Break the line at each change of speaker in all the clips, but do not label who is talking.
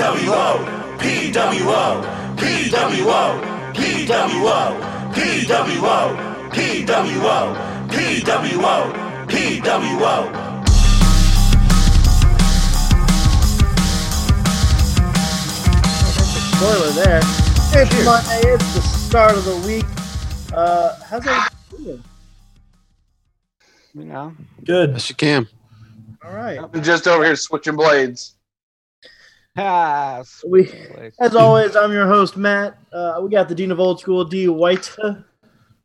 PWO, PWO, PWO, PWO, PWO, PWO, PWO, PWO.
Spoiler there. It's Monday. It's the start of the week. Uh, how's everybody doing?
You know,
Good.
Yes, you can.
All right.
I'm just over here switching blades.
Ah,
We, as always, I'm your host Matt. Uh, we got the dean of old school, D. White. Uh,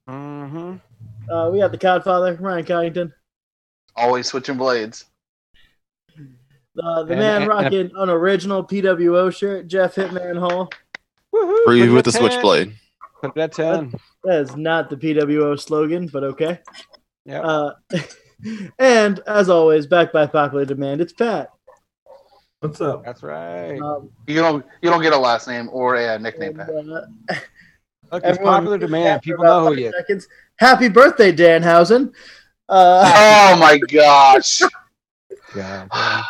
Mhm.
we got the Godfather, Ryan Coddington.
Always switching blades.
Uh, the
And-
man
and-
rocking an original PWO shirt, Jeff Hitman Hall.
Woohoo,
Breathe
put
with the switchblade.
Put that ten.
That is not the PWO slogan, but okay.
Yeah.
Uh, and as always, back by popular demand, it's Pat.
What's up?
That's right.
Um,
You don't you don't get a last name or a nickname. Pat.
and, uh,
Look, it's popular demand. People know who
five
you.
seconds. Happy birthday, Danhausen. Uh,
Oh my gosh.
Yeah.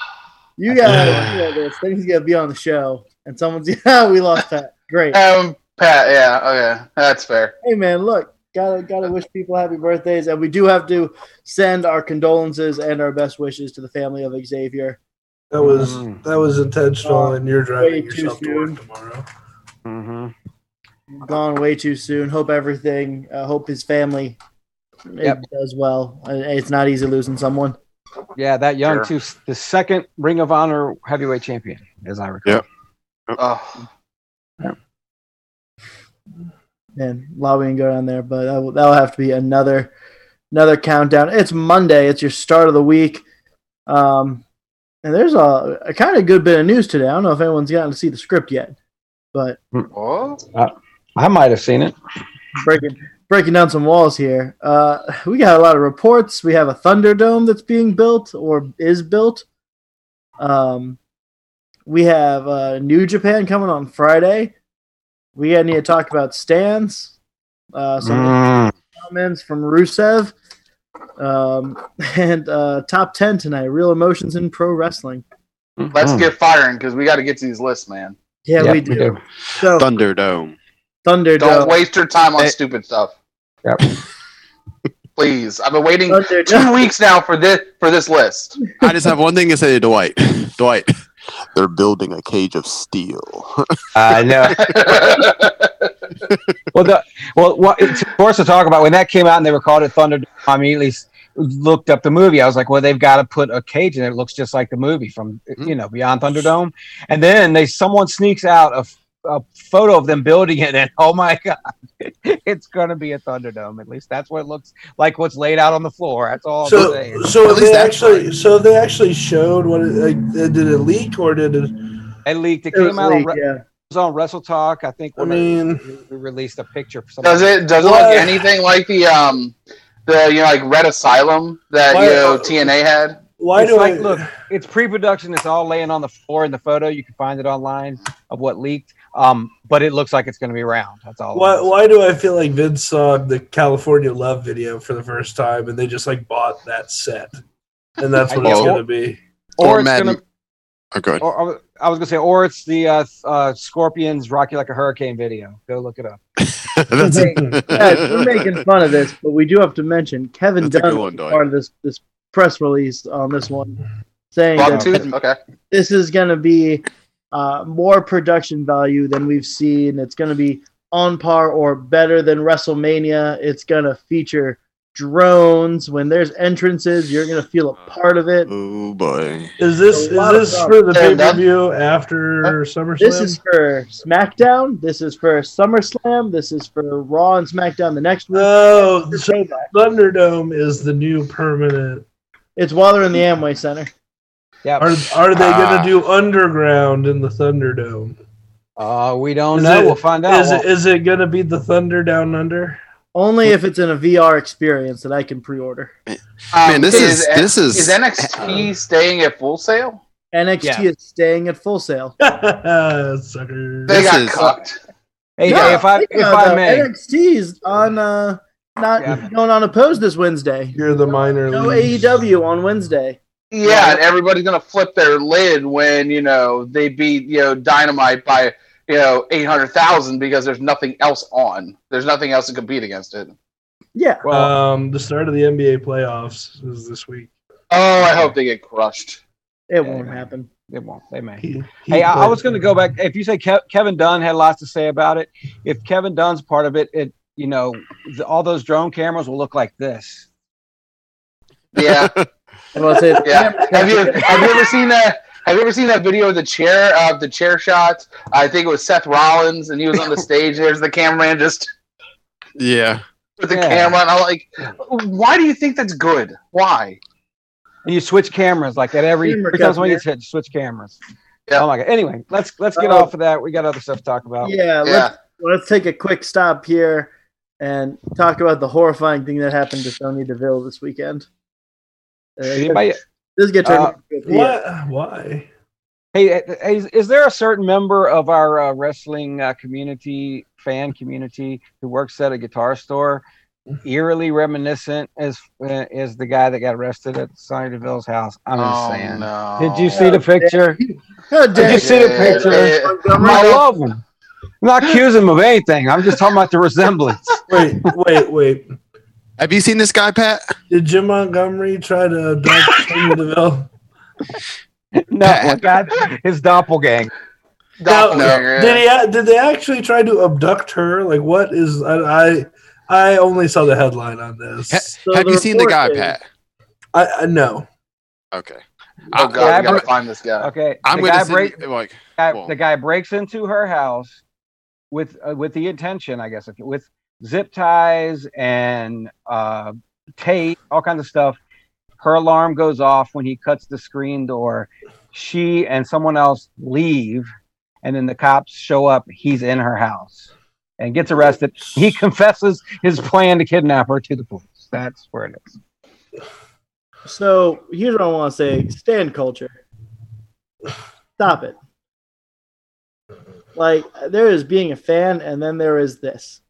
you got yeah, this. Things gonna be on the show, and someone's yeah, we lost Pat. Great.
Um, Pat. Yeah. Okay. That's fair.
Hey man, look, gotta gotta wish people happy birthdays, and we do have to send our condolences and our best wishes to the family of Xavier.
That was
Mm.
that was intentional, and you're
Way
driving
too
yourself to
soon.
work tomorrow.
Mm-hmm.
Gone way too soon. Hope everything. Uh, hope his family
Yep.
does well. Uh, It's not easy losing someone.
Yeah, that young
Sure.
two, the second Ring of Honor heavyweight champion, as I recall.
Yep.
Oh,
Man, lobbying go down there, but that will, that'll have to be another another countdown. It's Monday. It's your start of the week. Um, and there's a, a kind of good bit of news today. I don't know if anyone's gotten to see the script yet, but
what?
I might have seen it.
breaking breaking down some walls here. Uh, we got a lot of reports. We have a Thunderdome that's being built or is built. Um, we have uh, New Japan coming on Friday. We got need to talk about stands. Uh, some
Mm.
comments from Rusev. Um, and uh, top 10 tonight Real Emotions in Pro Wrestling.
Let's
Mm.
get firing because we got to get to these lists, man.
Yeah,
Yep,
we, do. So,
Thunderdome.
Don't waste your time on
Hey.
stupid stuff.
Yep.
Please. I've been waiting
Thunderdome.
two weeks now for this for this list.
I just have one thing to say to Dwight. Dwight, they're building a cage of steel.
I know. Well, the, well, what, it's of course to talk about when that came out and they were called it Thunder. I immediately s- looked up the movie. I was like, well, they've got to put a cage in it. It looks just like the movie from hmm. you know Beyond Thunderdome. And then they someone sneaks out a photo of them building it, and oh my god, it's going to be a Thunderdome. At least that's what it looks like. What's laid out on the floor. That's all
So, so
At least
they actually, so they actually showed what? It, like, did it leak or did it?
It leaked. It
It
came out
leaked,
Re-
yeah.
It was on Wrestle Talk. I think.
I mean,
we released a picture. For
Does it does it
What?
look anything like the um the you know like Red Asylum that
Why-
you know TNA had?
why
it's
do
like,
I
look, it's pre-production. It's all laying on the floor in the photo. You can find it online of what leaked. Um, but it looks like it's going to be round. That's all.
Why, why do I feel like Vince saw the California Love video for the first time and they just like bought that set, and that's what it's going to be?
Or
or
it's
Madden.
gonna.
Oh, good.
Or, or- I was going to say, or it's the uh, uh, Scorpions "Rock You Like a Hurricane" video. Go look it up.
That's
Hey,
it.
guys, we're making fun of this, but we do have to mention Kevin
That's
Dunn
one,
was part of this this press release on this one, saying that
Bucktooth? Okay.
this is going to be uh, more production value than we've seen. It's going to be on par or better than WrestleMania. It's going to feature drones. When there's entrances, you're going to feel a part of it.
Oh boy.
Is this is this for the pay
And
per
that-
view after SummerSlam?
This is for SmackDown. This is for SummerSlam. This is for Raw and SmackDown the next week.
oh,
For
so Thunderdome is the new permanent.
It's while they're in the Amway Center.
Yeah.
Are are they
Ah.
going to do underground in the Thunderdome?
Uh, we don't
Is
know.
it-
we'll find out.
Is it is it going to be the Thunder Down Under?
Only if it's in a VR experience that I can pre-order.
Um,
Man, this is- this is-
is NXT staying at Full Sail?
NXT
Yeah.
is staying at Full Sail.
Sucker.
They
This
got
is-
cucked.
hey,
Yeah,
hey, if I
think
if
about
I
that.
may,
NXT's on uh not
Yeah.
going on opposed this Wednesday.
You're the minor
No
leagues.
AEW on Wednesday.
Yeah, and everybody's gonna flip their lid when you know they beat you know Dynamite by you know eight hundred thousand because there's nothing else on. There's nothing else to compete against it.
Yeah.
Well,
um, the start of the NBA playoffs is this week.
Oh, I hope they get crushed.
It won't happen.
it won't. They may.
He- he
Hey, I, I was going to go back. If you say Kev, Kevin Dunn had lots to say about it, if Kevin Dunn's part of it, it you know, the, all those drone cameras will look like this.
Yeah,
I was say,
yeah. have you have you ever seen that? Have you ever seen that video of the chair of the chair shots? I think it was Seth Rollins, and he was on the stage. There's the cameraman just
Yeah.
with the
Yeah.
camera, and I'm like, why do you think that's good? Why?
And you switch cameras like that every
Camera
every time
cut,
somebody gets hit, switch cameras.
Yeah.
Oh my god. Anyway, let's let's get
Oh.
off of that. We got other stuff to talk about.
Yeah,
Yeah.
let's let's take a quick stop here and talk about the horrifying thing that happened to Sonya Deville this weekend. Uh,
Anybody,
this get turned
Uh,
into a PA.
What? Why?
hey, hey, is, is there a certain member of our uh, wrestling uh, community, fan community, who works at a guitar store, eerily reminiscent as uh, as the guy that got arrested at Sonya Deville's house? I'm just
oh
saying.
no!
Did you see the picture? Did you see the picture? I love him. I'm not accusing him of anything. I'm just talking about the resemblance.
Wait, wait, wait.
Have you seen this guy, Pat?
Did Jim Montgomery try to abduct Sonya Deville?
No, my his doppelganger.
Now,
Doppelganger,
Did he? Did they actually try to abduct her? Like, what is? I I, I only saw the headline on this.
Ha-
So
have you seen the guy,
is-
Pat?
I, I know.
Okay.
Oh
I-
god,
Yeah,
we gotta
but-
find this guy.
Okay,
I'm
the
going
guy
to
break,
break. Like,
guy,
well.
the guy breaks into her house with uh, with the intention, I guess, with zip ties and uh, tape, all kinds of stuff. Her alarm goes off when he cuts the screen door. She and someone else leave, and then the cops show up. He's in her house and gets arrested. He confesses his plan to kidnap her to the police. That's where it is.
So here's what I want to say: stand culture. Stop it. Like there is being a fan, and then there is this.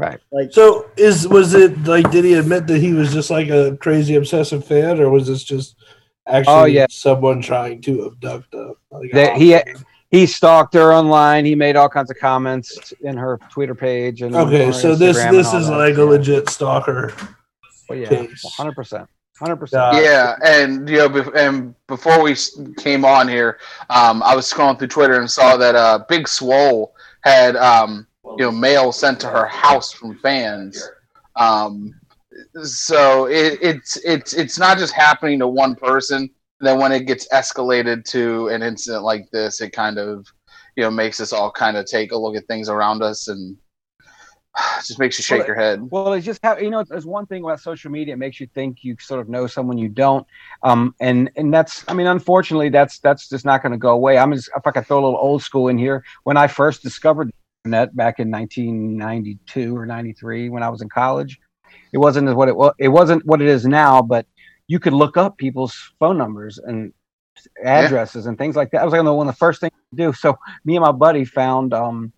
Right.
Like
So is was it like? Did he admit that he was just like a crazy obsessive fan, or was this just actually
Oh, yeah.
someone trying to abduct a? Like,
That he- He stalked her online. He made all kinds of comments in her Twitter page and
Okay, so this
Instagram and
this is
that.
like a legit stalker.
Well, yeah,
case.
hundred percent, hundred percent.
Yeah, and you know, and before we came on here, um, I was scrolling through Twitter and saw that uh, Big Swole had um, you know mail sent to her house from fans. Um, so it, it's it's it's not just happening to one person. Then when it gets escalated to an incident like this, it kind of you know makes us all kind of take a look at things around us and just makes you shake
Well,
your head.
Well, it's just how you know. There's one thing about social media; it makes you think you sort of know someone you don't, um, and and that's. I mean, unfortunately, that's that's just not going to go away. I'm just if I could throw a little old school in here. When I first discovered internet back in 1992 or 93, when I was in college, it wasn't what it was. It wasn't what it is now, but you could look up people's phone numbers and addresses and things like that. I was like one of the first things to do. So me and my buddy found um,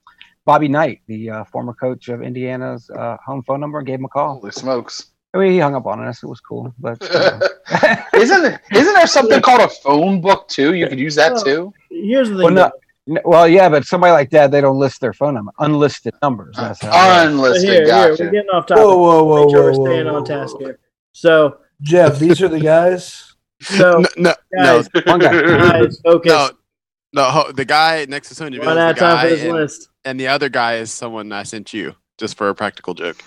Bobby Knight, the uh, former coach of Indiana's uh, home phone number, and gave him a call.
Holy smokes!
I mean, he hung up on us. It was cool, but uh,
isn't isn't there something called a phone book too? You could use that too.
here's the thing.
well, no,
though.
n- well, yeah, but somebody like that, they don't list their phone number, unlisted numbers. That's how.
Unlisted,
here, here, we're getting off topic.
Whoa, whoa, whoa,
Make sure
whoa,
we're staying
whoa,
on task here. So,
Jeff, these are the guys.
so
no, no,
guys,
no,
One guy.
guys, focus.
no, no. ho- The guy next to Sonya Deville
Run
is
out
the
of time for this
and,
list.
and the other guy is someone I sent you just for a practical joke.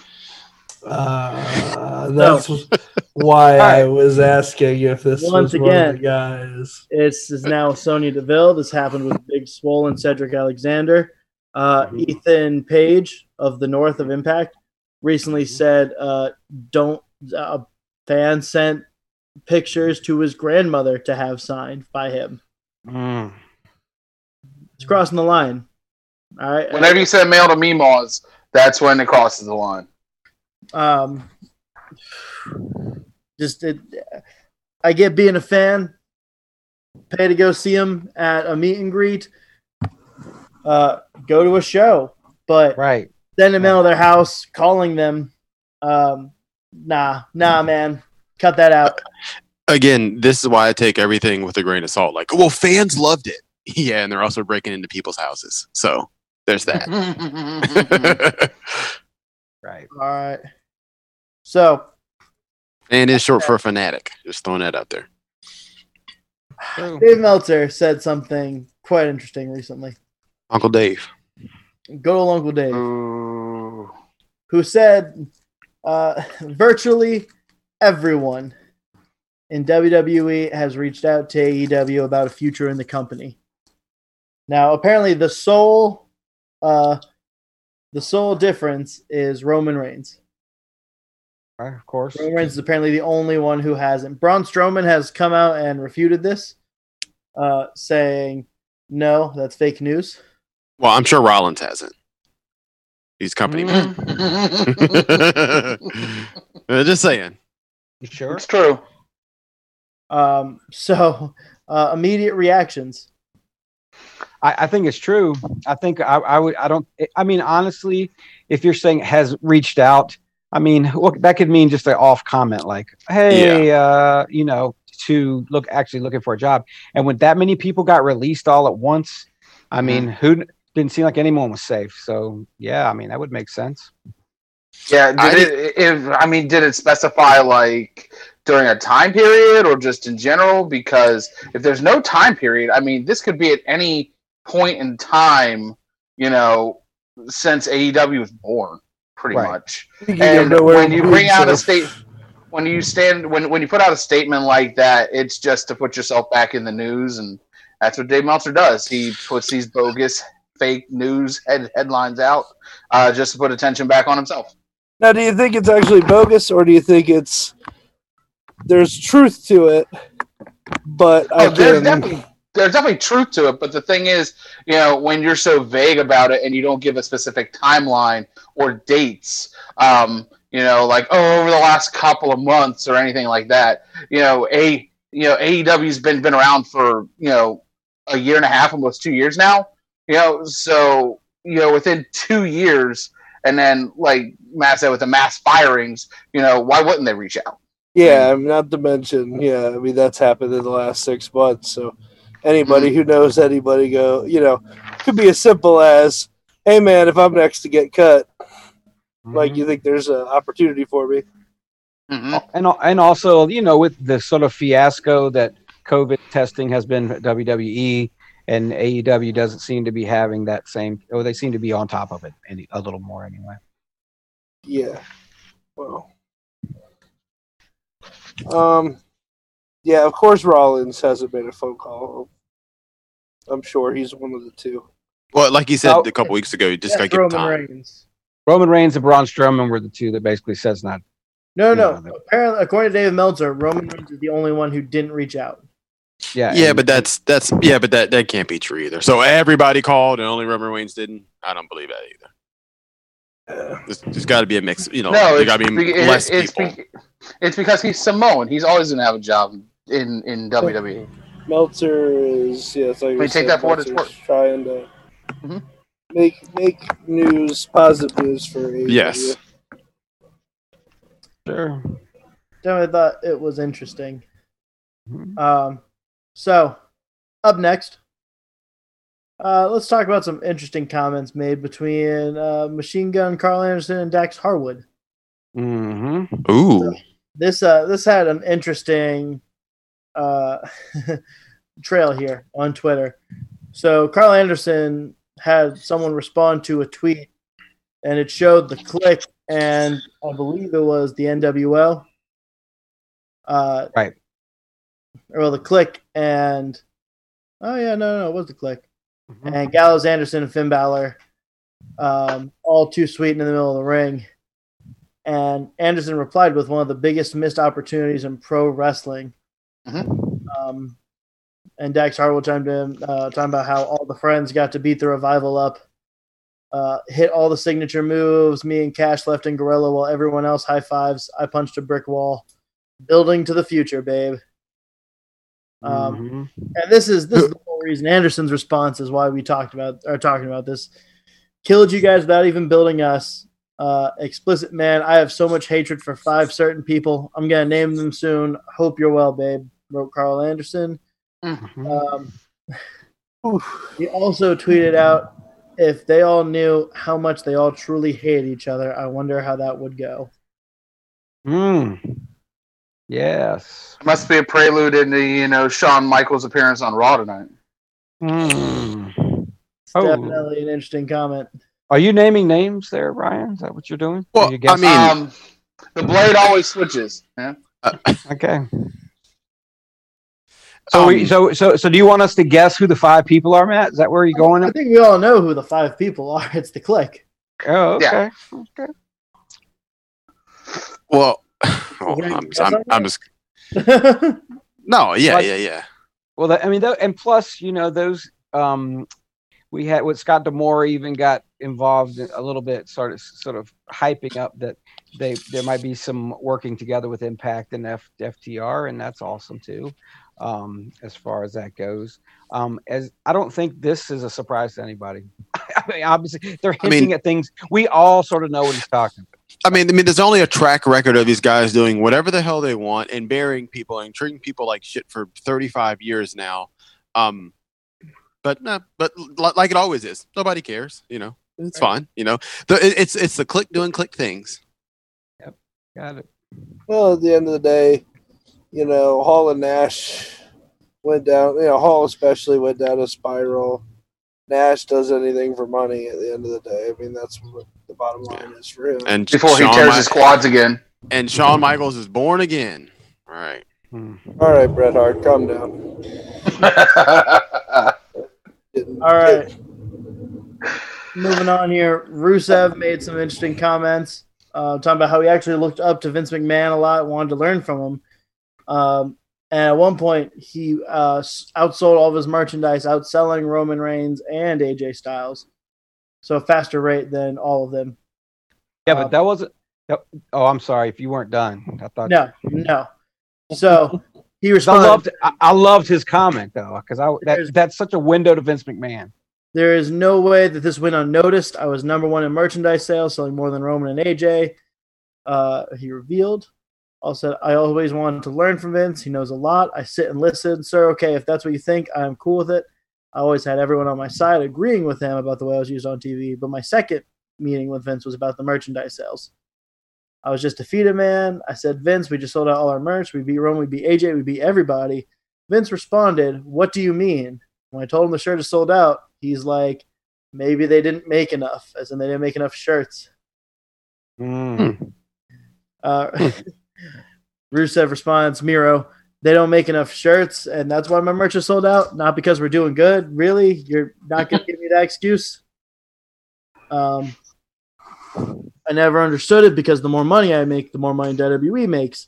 Uh, that's why I was asking if this
Once
was one of
again.
the guys.
It's is now Sonya Deville. This happened with Big Swole and Cedric Alexander. Uh,
Mhm.
Ethan Page of the North of Impact recently said, uh, "Don't." Uh, fan sent pictures to his grandmother to have signed by him.
Mm.
It's crossing the line. All right.
Whenever you send mail to Meemaws, that's when it crosses the line.
Um, just it, I get being a fan. Pay to go see him at a meet and greet. Uh, go to a show, but
Right.
send them out of their house, calling them. Um, nah, nah, man, cut that out.
again, this is why I take everything with a grain of salt. Like, well, fans loved it. Yeah, and they're also breaking into people's houses. So there's that.
Right.
All right. So
and it's short for fanatic. Just throwing that out there.
True.
Dave Meltzer said something quite interesting recently.
Uncle Dave.
Good old Uncle Dave.
Ooh.
who said uh, virtually everyone in WWE has reached out to AEW about a future in the company. Now, apparently, the sole uh, the sole difference is Roman Reigns.
Right, of course.
Roman Reigns is apparently the only one who hasn't. Braun Strowman has come out and refuted this, uh, saying, "No, that's fake news."
Well, I'm sure Rollins hasn't. He's company man. Uh, Just saying.
You sure?
it's true.
Um, so, uh, immediate reactions.
I, I think it's true. I think I, I would. I don't. I mean, honestly, if you're saying has reached out, I mean, look, that could mean just an off comment like, "Hey, uh, you know, to look actually looking for a job." And when that many people got released all at once, I mean, who didn't seem like anyone was safe. So yeah, I mean, that would make sense.
Yeah, did
I
it, if I mean, did it specify like during a time period or just in general? Because if there's no time period, I mean, this could be at any point in time, you know, since AEW was born, pretty
Right.
much.
You
And when you bring out a state, when you stand, when when you put out a statement like that, it's just to put yourself back in the news, and that's what Dave Meltzer does. He puts these bogus, fake news head, headlines out uh, just to put attention back on himself.
Now, do you think it's actually bogus, or do you think it's there's truth to it? But
Oh, there's definitely there's definitely truth to it, but the thing is, you know, when you're so vague about it and you don't give a specific timeline or dates, um, you know, like oh, over the last couple of months or anything like that, you know, a you know AEW's been been around for you know a year and a half, almost two years now, you know, so you know within two years, and then like Matt said with the mass firings, you know, why wouldn't they reach out?
yeah, I mean, not to mention, yeah, I mean that's happened in the last six months. So anybody
Mm-hmm.
who knows anybody, go, you know, could be as simple as, "Hey, man, if I'm next to get cut, like
Mhm.
you think there's an opportunity for me?"
hmm
and and also you know with the sort of fiasco that COVID testing has been at WWE and AEW doesn't seem to be having that same or they seem to be on top of it any, a little more anyway.
Yeah. Well. Um. Yeah, of course Rollins hasn't made a phone call. I'm sure he's one of the two.
Well, like he said
Oh.
a couple weeks ago, you just
That's
gotta give him
Roman
time.
Reigns.
Roman Reigns and Braun Strowman were the two that basically says not.
No, no.
Yeah,
no. Apparently, according to David Meltzer, Roman Reigns is the only one who didn't reach out.
Yeah,
Yeah,
and-
but that's that's yeah, but that that can't be true either. So everybody called and only Roman Reigns didn't. I don't believe that either.
Uh,
There's, there's got to be a mix. You know,
No,
there
it's,
got to be
be- it-
less
it's,
people.
be- it's because he's Samoan. He's always going to have a job in, in WWE.
Meltzer is yeah. It's like we
take
said,
that for what it's
Meltzer's
worth.
Trying to
Mhm.
make make news, positive news for AEW.
Yes.
sure.
Definitely thought it was interesting.
Mhm.
Um, so up next, uh, let's talk about some interesting comments made between uh, Machine Gun Karl Anderson and Dax Harwood.
Mm-hmm.
Ooh,
This uh, this had an interesting uh, trail here on Twitter. So Karl Anderson had someone respond to a tweet, and it showed the Kliq, and I believe it was the NWO. Uh,
Right.
Or well, the Kliq and oh yeah, no, no, it was the Kliq
Mm-hmm.
and Gallows Anderson and Finn Balor, um, all too sweet in the middle of the ring. And Anderson replied with one of the biggest missed opportunities in pro wrestling. Um, and Dax Harwood chimed in, uh, talking about how all the friends got to beat the revival up, uh, hit all the signature moves. Me and Cash left in Gorilla while everyone else high fives. I punched a brick wall. Building to the future, babe. Um,
Mhm.
and this is this is the whole reason Anderson's response is why we talked about are talking about this. Killed you guys without even building us. Uh, explicit man, I have so much hatred for five certain people. I'm gonna name them soon. Hope you're well, babe. Wrote Karl Anderson. Um, he also tweeted out, "If they all knew how much they all truly hate each other, I wonder how that would go."
Mm. Yes.
Must be a prelude into you know Shawn Michaels' appearance on Raw tonight.
Mm.
It's
Oh.
definitely an interesting comment.
Are you naming names there, Ryan? Is that what you're doing?
Well,
Are you
I mean-
Um, the blade always switches. Yeah.
okay. So, we,
Um,
so, so, so, do you want us to guess who the five people are, Matt? Is that where you're going?
I think we all know who the five people are. It's the Kliq.
Oh, okay.
Yeah.
okay.
Well, oh, I'm, I'm, I'm just no, yeah,
Like-
yeah, yeah.
Well, that, I mean, tho- and plus, you know, those um, we had with Scott D'Amore even got involved in a little bit, started sort of hyping up that they there might be some working together with Impact and F, FTR, and that's awesome too, um, as far as that goes. Um, as I don't think this is a surprise to anybody. I mean, obviously, they're
I
hinting
mean-
at things we all sort of know what he's talking. about.
I mean, I mean, there's only a track record of these guys doing whatever the hell they want and burying people and treating people like shit for 35 years now. Um, but no, but li- like it always is, nobody cares. You know, it's fine. You know, the, it, it's it's the Kliq doing click things.
Yep, got it.
Well, at the end of the day, you know, Hall and Nash went down. You know, Hall especially went down a spiral. Nash does anything for money at the end of the day. I mean, that's what the bottom line is for him.
And
Before he tears
Mi-
his quads again.
and Shawn Michaels is born again. All right.
Hmm.
All right, Bret Hart, calm down.
All right. Moving on here, Rusev made some interesting comments uh, talking about how he actually looked up to Vince McMahon a lot, wanted to learn from him. Um, and at one point, he uh, outsold all of his merchandise, outselling Roman Reigns and AJ Styles. So a faster rate than all of them.
Yeah,
Uh,
but that wasn't. Oh, I'm sorry if you weren't done. I thought.
No, no. So he
I
responded.
loved I, I loved his comment though because I that, that's such a window to Vince McMahon.
There is no way that this went unnoticed. I was number one in merchandise sales, selling more than Roman and AJ. Uh, he revealed. Also, I always wanted to learn from Vince. He knows a lot. I sit and listen. Sir, okay, if that's what you think, I'm cool with it. I always had everyone on my side agreeing with him about the way I was used on TV. But my second meeting with Vince was about the merchandise sales. I was just defeated, man. I said, Vince, we just sold out all our merch. We beat Roman, we beat AJ, we beat everybody. Vince responded, What do you mean? When I told him the shirt is sold out, he's like, maybe they didn't make enough, as in they didn't make enough shirts.
Mm.
Uh, Rusev responds, Miro, they don't make enough shirts, and that's why my merch is sold out. Not because we're doing good. Really? You're not going to give me that excuse? Um, I never understood it because the more money I make, the more money WWE makes.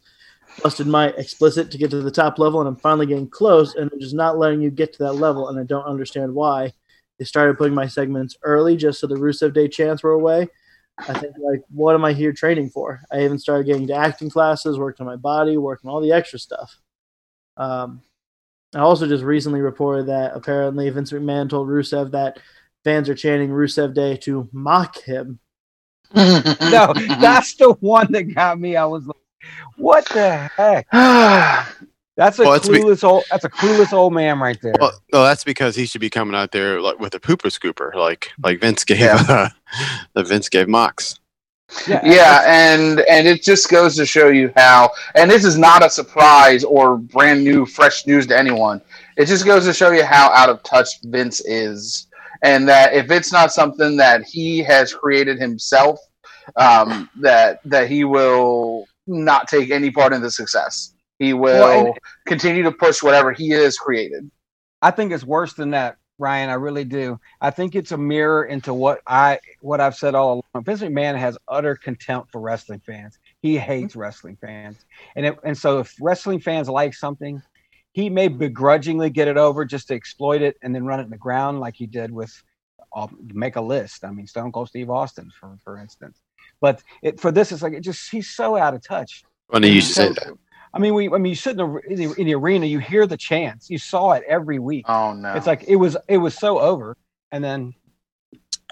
Busted my explicit to get to the top level, and I'm finally getting close, and they're just not letting you get to that level, and I don't understand why. They started putting my segments early just so the Rusev Day chants were away. I think like, what am I here training for? I even started getting to acting classes, worked on my body, worked on all the extra stuff. Um, I also just recently reported that apparently Vince McMahon told Rusev that fans are chanting Rusev Day to mock him.
No, that's the one that got me. I was like, "What the heck?" That's a
Well, it's be-
clueless old. That's a clueless old man right there.
Well, no, that's because he should be coming out there like with a pooper scooper, like like Vince gave
Yeah.
uh, that Vince gave Mox.
yeah, and and it just goes to show you how. And this is not a surprise or brand new, fresh news to anyone. It just goes to show you how out of touch Vince is, and that if it's not something that he has created himself, um, that that he will not take any part in the success. He will
Well, and-
continue to push whatever he has created.
I think it's worse than that, Ryan. I really do. I think it's a mirror into what I what I've said all along. Vince McMahon has utter contempt for wrestling fans. He hates wrestling fans, and it, and so if wrestling fans like something, he may begrudgingly get it over just to exploit it and then run it in the ground like he did with. I'll make a list. I mean, Stone Cold Steve Austin, for for instance. But it, for this, it's like it just he's so out of touch.
Funny you should say that.
I mean, we I mean, you sit in the, in the in the arena, you hear the chants, you saw it every week
Oh no!
it's like it was it was so over and then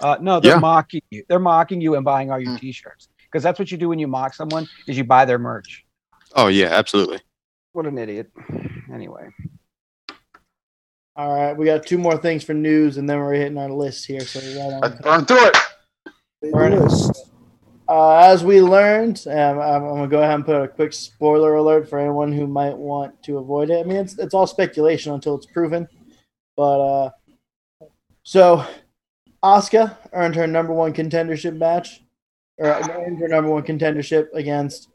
Uh, no, they're
Yeah.
mocking you. They're mocking you and buying all your
Mm.
T-shirts because that's what you do when you mock someone is you buy their merch.
Oh yeah, absolutely.
What an idiot. Anyway,
All right, we got two more things for news, and then we're hitting our list here. So right on.
Let's burn through it.
Big
Burn it. Uh, as we learned, um, I'm, I'm gonna go ahead and put a quick spoiler alert for anyone who might want to avoid it. I mean, it's it's all speculation until it's proven. But uh, so Asuka earned her number one contendership match, or earned her number one contendership against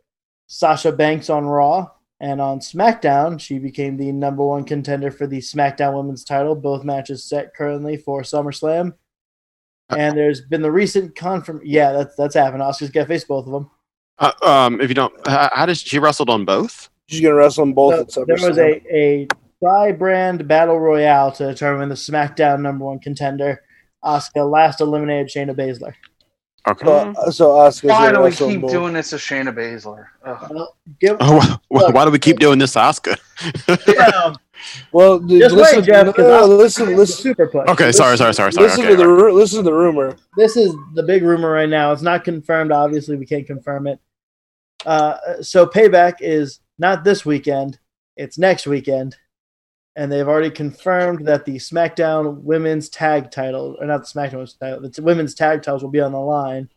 Sasha Banks on Raw, and on SmackDown she became the number one contender for the SmackDown Women's Title. Both matches set currently for SummerSlam. And there's been the recent confirm. Yeah, that's that's happened. Asuka's got face both of them.
Uh, um, if you don't, how, how does she wrestled on both?
She's gonna wrestle on both
So
at
there was a a tri-brand battle royale to determine the SmackDown number one contender. Asuka last eliminated Shayna Baszler.
Okay.
So, so Asuka's
Why do we keep
both.
doing this to Shayna Baszler? Ugh.
Well, give,
Oh, why, why do we keep doing this, to Asuka?
well,
Well, dude,
just
listen,
wait, Jeff.
no,
'cause
no, listen, listen,
super push.
Okay, sorry, sorry, sorry, sorry.
listen
Okay,
to the
all right.
ru- listen to the rumor.
This is the big rumor right now. It's not confirmed. Obviously, we can't confirm it. Uh, so payback is not this weekend; it's next weekend, and they've already confirmed that the SmackDown Women's Tag Title, or not the SmackDown Women's Title, the Women's Tag Titles will be on the line.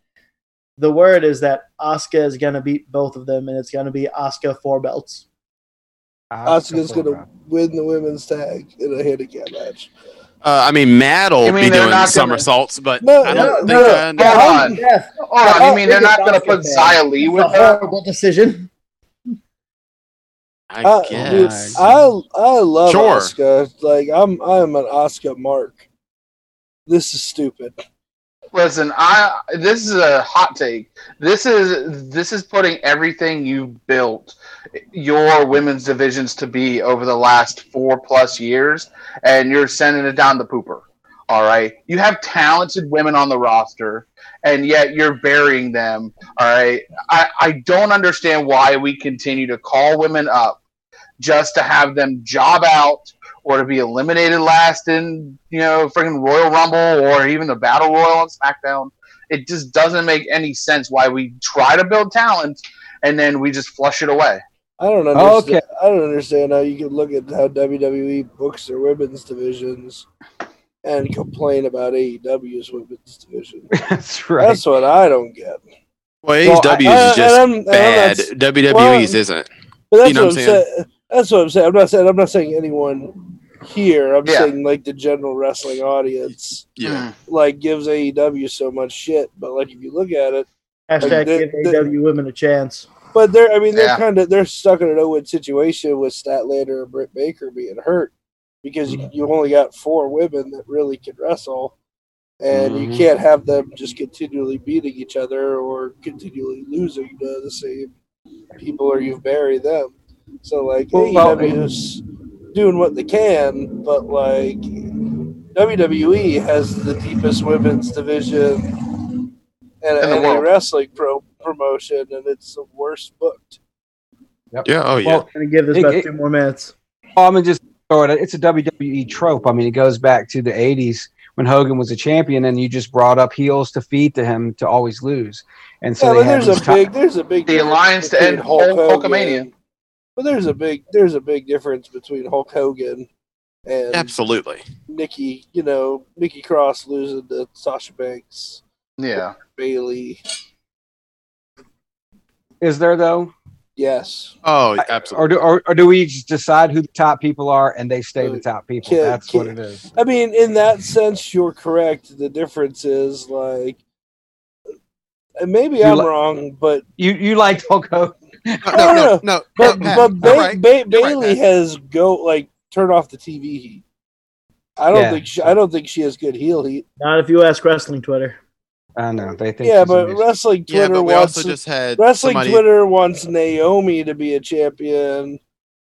The word is that Asuka is going to beat both of them, and it's going to be Asuka four belts.
Asuka's gonna win the women's tag in a handicap match.
Uh, I mean, Matt will
You mean
be doing
not gonna-
somersaults, but
No,
I
no,
don't
no,
think.
no.
uh,
Yeah. Hold on.
Yes,
Hold on, you mean they're not going to put
Asuka fan.
Xia Li
it's
with
a
her?
horrible decision.
I
I, dude,
guess.
I I love
Sure.
Asuka. Like I'm I'm an Asuka mark. This is stupid.
Listen, I this is a hot take. This is this is putting everything you've built your women's divisions to be over the last four plus years, and you're sending it down the pooper. All right, you have talented women on the roster, and yet you're burying them. All right, I, I don't understand why we continue to call women up just to have them job out or to be eliminated last in you know freaking Royal Rumble or even the Battle Royal on SmackDown. It just doesn't make any sense why we try to build talent and then we just flush it away.
I don't understand.
Okay.
I don't understand how you can look at how WWE books their women's divisions and complain about AEW's women's division.
That's right.
That's what I don't get.
well,
Well,
AEW
I-
is just
and I'm- and I'm
bad.
not-
WWE's isn't.
But that's
You know
what
what
I'm
I'm
saying. That's what I'm saying. I'm not saying. I'm not saying anyone here. I'm
Yeah.
saying like the general wrestling audience
Yeah.
like gives AEW so much shit. But like if you look at it,
Hashtag
Like,
give
the- the-
AW women a chance.
but they're I mean they're
Yeah.
kind of they're stuck in an Owen situation with Statlander and Britt Baker being hurt because you, you only got four women that really can wrestle. And you
Mhm.
can't have them just continually beating each other or continually losing to the same people, or you've buried them. So like
Well, well,
AEW's doing what they can, but like WWE has the deepest women's division and
In the
any wrestling pro promotion, and it's the worst booked.
Yeah. Oh yeah.
Well,
Gonna give this
It-
about
it-
two more minutes.
I'm gonna just throw it. It's a WWE trope. I mean, it goes back to the '80s when Hogan was a champion, and you just brought up heels to feed to him to always lose. And so
yeah,
they
but there's
these
a big there's a big
The alliance to end Hulk- Hulkamania.
But there's a big there's a big difference between Hulk Hogan and
Absolutely.
Nikki, you know, Nikki Cross losing to Sasha Banks,
Yeah.
Bayley.
Is there though,
Yes.
Oh,
I-
absolutely.
or do or, or do we just decide who the top people are and they stay the top people?
Can't-
That's what
can't-
it is.
I mean, in that sense, you're correct. The difference is like, and maybe
You
I'm
li-
wrong, but
You you liked Hulk Hogan?
No,
No,
no, no,
no,
no.
but
no,
but ba-
right.
ba-
You're right, Bayley
has go like turn off the TV heat. I don't
Yeah.
think she, I don't think she has good heel heat.
Not if you ask wrestling Twitter.
I know they think.
Yeah, but
amazing.
wrestling
Yeah,
Twitter
but we
wants
also just had
wrestling
somebody.
Twitter wants Naomi to be a champion,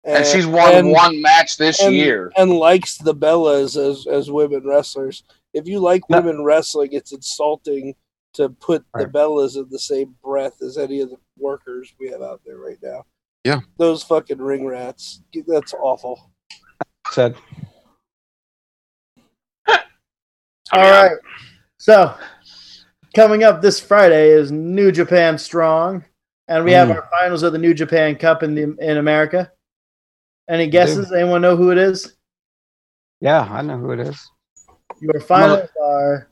And she's won
and-
one match this
and,
year.
and likes the Bellas as as women wrestlers. If you like
No.
women wrestling, it's insulting to put the
Right.
Bellas in the same breath as any of the workers we have out there right now.
Yeah.
those fucking ring rats. That's awful.
said
All right. So, coming up this Friday is New Japan Strong, and we have
Mm.
our finals of the New Japan Cup in the in America. Any guesses? Anyone know who it is?
Yeah, I know who it is.
Your finals are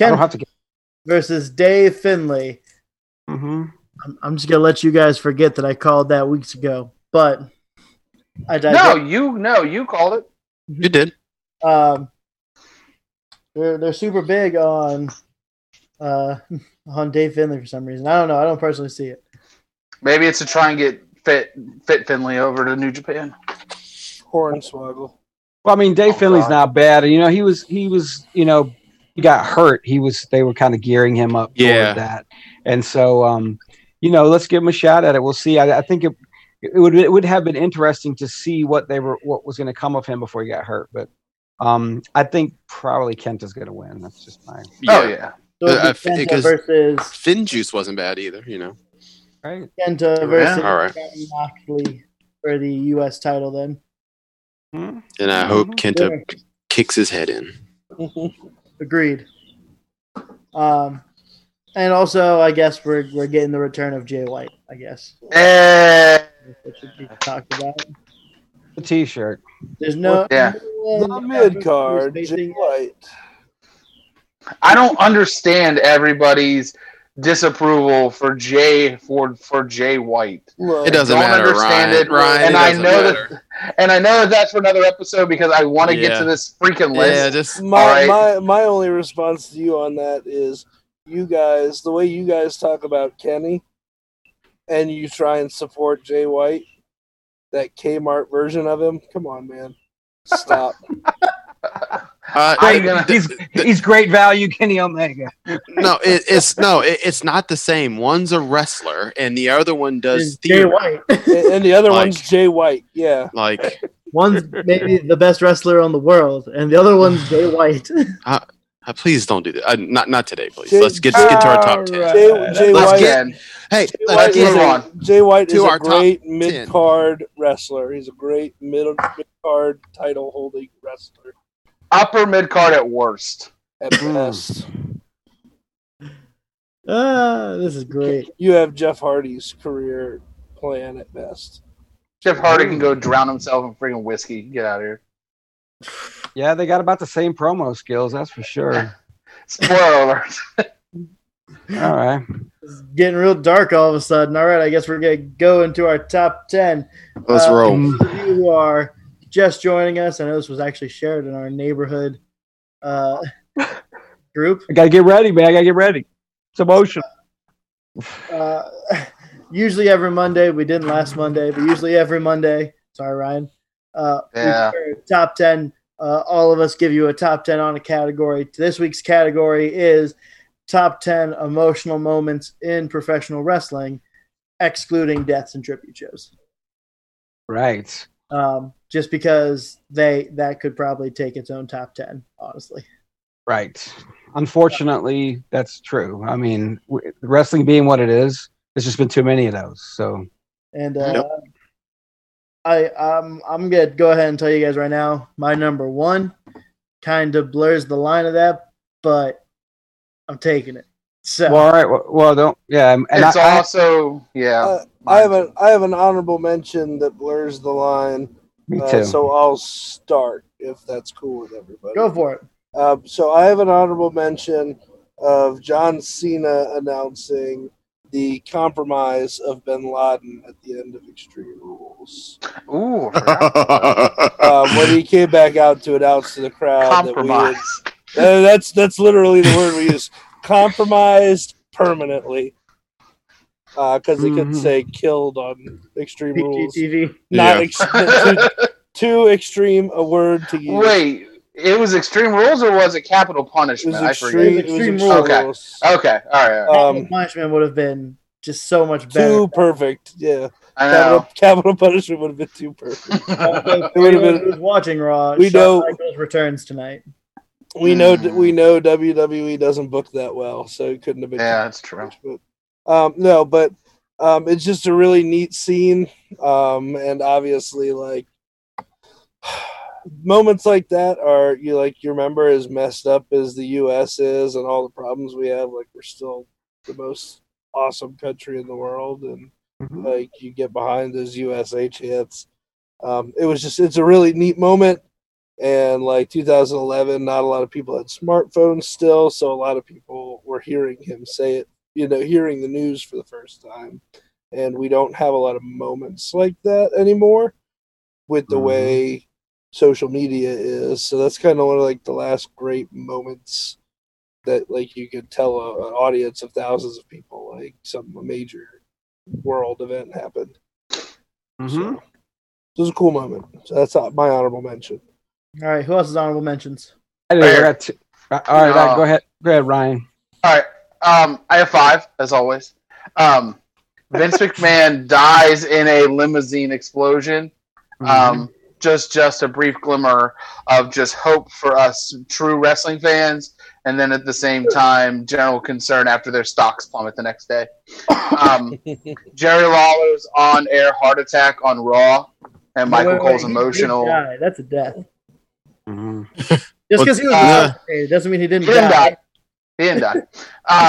I don't have to get.
Versus Dave Finlay.
hmm
I'm, I'm just gonna let you guys forget that I called that weeks ago, but I
No,
digress.
you no, you called it.
You did.
Um, they're they're super big on uh on Dave Finlay for some reason. I don't know. I don't personally see it.
Maybe it's to try and get fit fit Finlay over to New Japan.
Hornswoggle.
Well, I mean, Dave
Oh,
Finlay's
God.
not bad. You know, he was he was you know he got hurt. He was they were kind of gearing him up toward
Yeah.
that, and so um, you know, let's give him a shot at it. We'll see. I, I think it it would it would have been interesting to see what they were what was going to come of him before he got hurt, but. Um, I think probably Kent is going to win. That's just my
Oh yeah.
So it'd
Uh, I think
versus
Finn Juice wasn't bad either. You know.
right.
Kenta versus
all right.
Jon Moxley for the U.S. title. Then?
And I hope
Mhm.
Kenta
Winner.
kicks his head in.
agreed. Um, and also I guess we're we're getting the return of Jay White. I guess
Eh,
that should be talked about.
The T-shirt.
There's no
Yeah.
no
The mid card, Jay White.
I don't understand everybody's disapproval for Jay for for Jay White.
Look,
It doesn't
don't
matter,
understand
Ryan.
it,
Ryan,
and
it
I
doesn't
know that- And I know that that's for another episode because I want to get to this freaking list.
Yeah, just
My,
All right.
my my only response to you on that is you guys the way you guys talk about Kenny and you try and support Jay White, that Kmart version of him. Come on, man. Stop.
uh,
I'm gonna-
He's he's great value, Kenny Omega.
no, it, it's no, it, it's not the same. One's a wrestler, and the other one does
is Jay. White.
and, and the other
Like-
one's Jay White. Yeah.
Like,
One's maybe the best wrestler on the world, and the other one's Jay White.
uh, please don't do that. Uh, not not today, please.
Jay-
let's get, let's get to our top ten.
Alright.
Jay,
Uh,
Jay
let's
White.
get- Hey,
Jay
let's
White,
let's move on.
Jay White
To
is
our
a great mid card wrestler. He's a great mid card title holding wrestler
upper mid card at worst.
at best.
ah, this is great.
You have Jeff Hardy's career plan at best.
Jeff Hardy can go drown himself in freaking whiskey. Get out of here.
Yeah, they got about the same promo skills, that's for sure.
Spoiler alert.
All right.
It's getting real dark all of a sudden. All right, I guess we're gonna go into our top ten.
let's
Uh,
roll.
you who are just joining us, I know this was actually shared in our neighborhood uh, group.
I gotta get ready, man. I gotta get ready. It's emotional.
Uh, usually every Monday, we didn't last Monday, but usually every Monday. Sorry, Ryan. Uh,
Yeah.
top ten. Uh, all of us give you a top ten on a category. This week's category is top ten emotional moments in professional wrestling, excluding deaths and tribute shows.
Right.
Um, just because they that could probably take its own top ten, honestly.
Right. Unfortunately, that's true. I mean, w- wrestling being what it is, there's just been too many of those. So,
And uh,
Yep.
I um, I'm gonna go ahead and tell you guys right now, my number one kind of blurs the line of that, but I'm taking it. So
well, all right. Well, well don't. Yeah. And
it's
I, I-
also yeah.
Uh, I have a I have an honorable mention that blurs the line.
me
Uh,
too.
so I'll start if that's cool with everybody.
go for it.
Uh, so I have an honorable mention of John Cena announcing the compromise of Bin Laden at the end of Extreme Rules.
Ooh,
Um, when he came back out to announce to the crowd that we had,
compromise.
uh, that's that's literally the word we use. Compromised permanently. Because they couldn't
Mhm.
say killed on Extreme Rules.
PGTV.
Not
Yeah.
ex- too, too extreme a word to use.
Wait, it was Extreme Rules or was it Capital
it
Punishment?
was
I
extreme.
forget.
It was
Extreme
extreme
Rules. Okay. Okay, all right. all right.
Um,
punishment would have been just so much better.
too perfect. Yeah,
I
capital,
know.
capital punishment would have been too perfect.
Uh,
It would've been-
who's watching Raw.
We
Shawn
know-
Michaels returns tonight.
We know
Hmm.
we know WWE doesn't book that well, so it couldn't have been.
yeah, that's true.
much, But, um, no, but um, it's just a really neat scene, um, and obviously, like moments like that are you like you remember as messed up as the U.S. is and all the problems we have. Like we're still the most awesome country in the world, and
Mhm.
like you get behind those USH hits. Um, it was just it's a really neat moment. And like 2011, not a lot of people had smartphones still, so a lot of people were hearing him say it, you know, hearing the news for the first time. And we don't have a lot of moments like that anymore with the
Mhm.
way social media is. So that's kind of one of like the last great moments that like you could tell a, an audience of thousands of people like some major world event happened.
Mhm.
So it was a cool moment. So that's uh, my honorable mention.
All right, who else is honorable mentions?
I did- I got two- uh, All right,
No.
go ahead. Go ahead, Ryan.
All right. Um, I have five, as always. Um, Vince McMahon dies in a limousine explosion.
Mm-hmm.
Um, just just a brief glimmer of just hope for us true wrestling fans, and then at the same time, general concern after their stocks plummet the next day. Um, Jerry Lawler's on-air heart attack on Raw, and Michael
Wait, wait,
Cole's
he did
emotional.
die. That's a death.
Mhm.
Just because he was
Uh,
doesn't mean he didn't,
He didn't
die.
Die. He didn't die.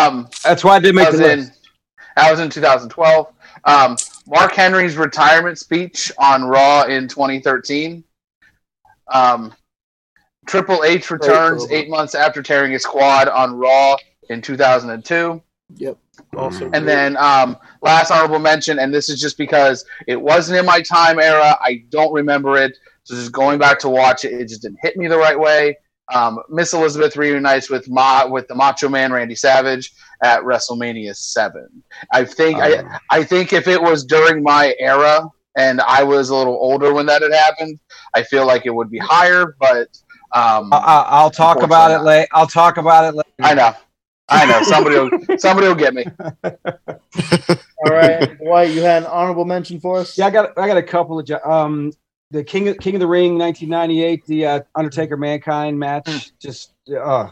Um,
That's why I did make
that
the
was in
list.
that was in 2012. Um, Mark Henry's retirement speech on Raw in 2013. Um, Triple H returns
promo.
eight months after tearing his quad on Raw in 2002.
Yep. Also,
And then um, last honorable mention, and this is just because it wasn't in my time era. I don't remember it. So just going back to watch it, it just didn't hit me the right way. Um, Miss Elizabeth reunites with Ma with the Macho Man Randy Savage at WrestleMania Seven. I think I,
Um,
I think if it was during my era and I was a little older when that had happened, I feel like it would be higher. But um,
I- I- I'll talk about it later. I'll talk about it later.
I know, I know somebody will somebody will get me.
All right, Dwight, you had an honorable mention for us.
Yeah, I got I got a couple of jo- um the King of, King of the Ring 1998 the uh, Undertaker Mankind match just uh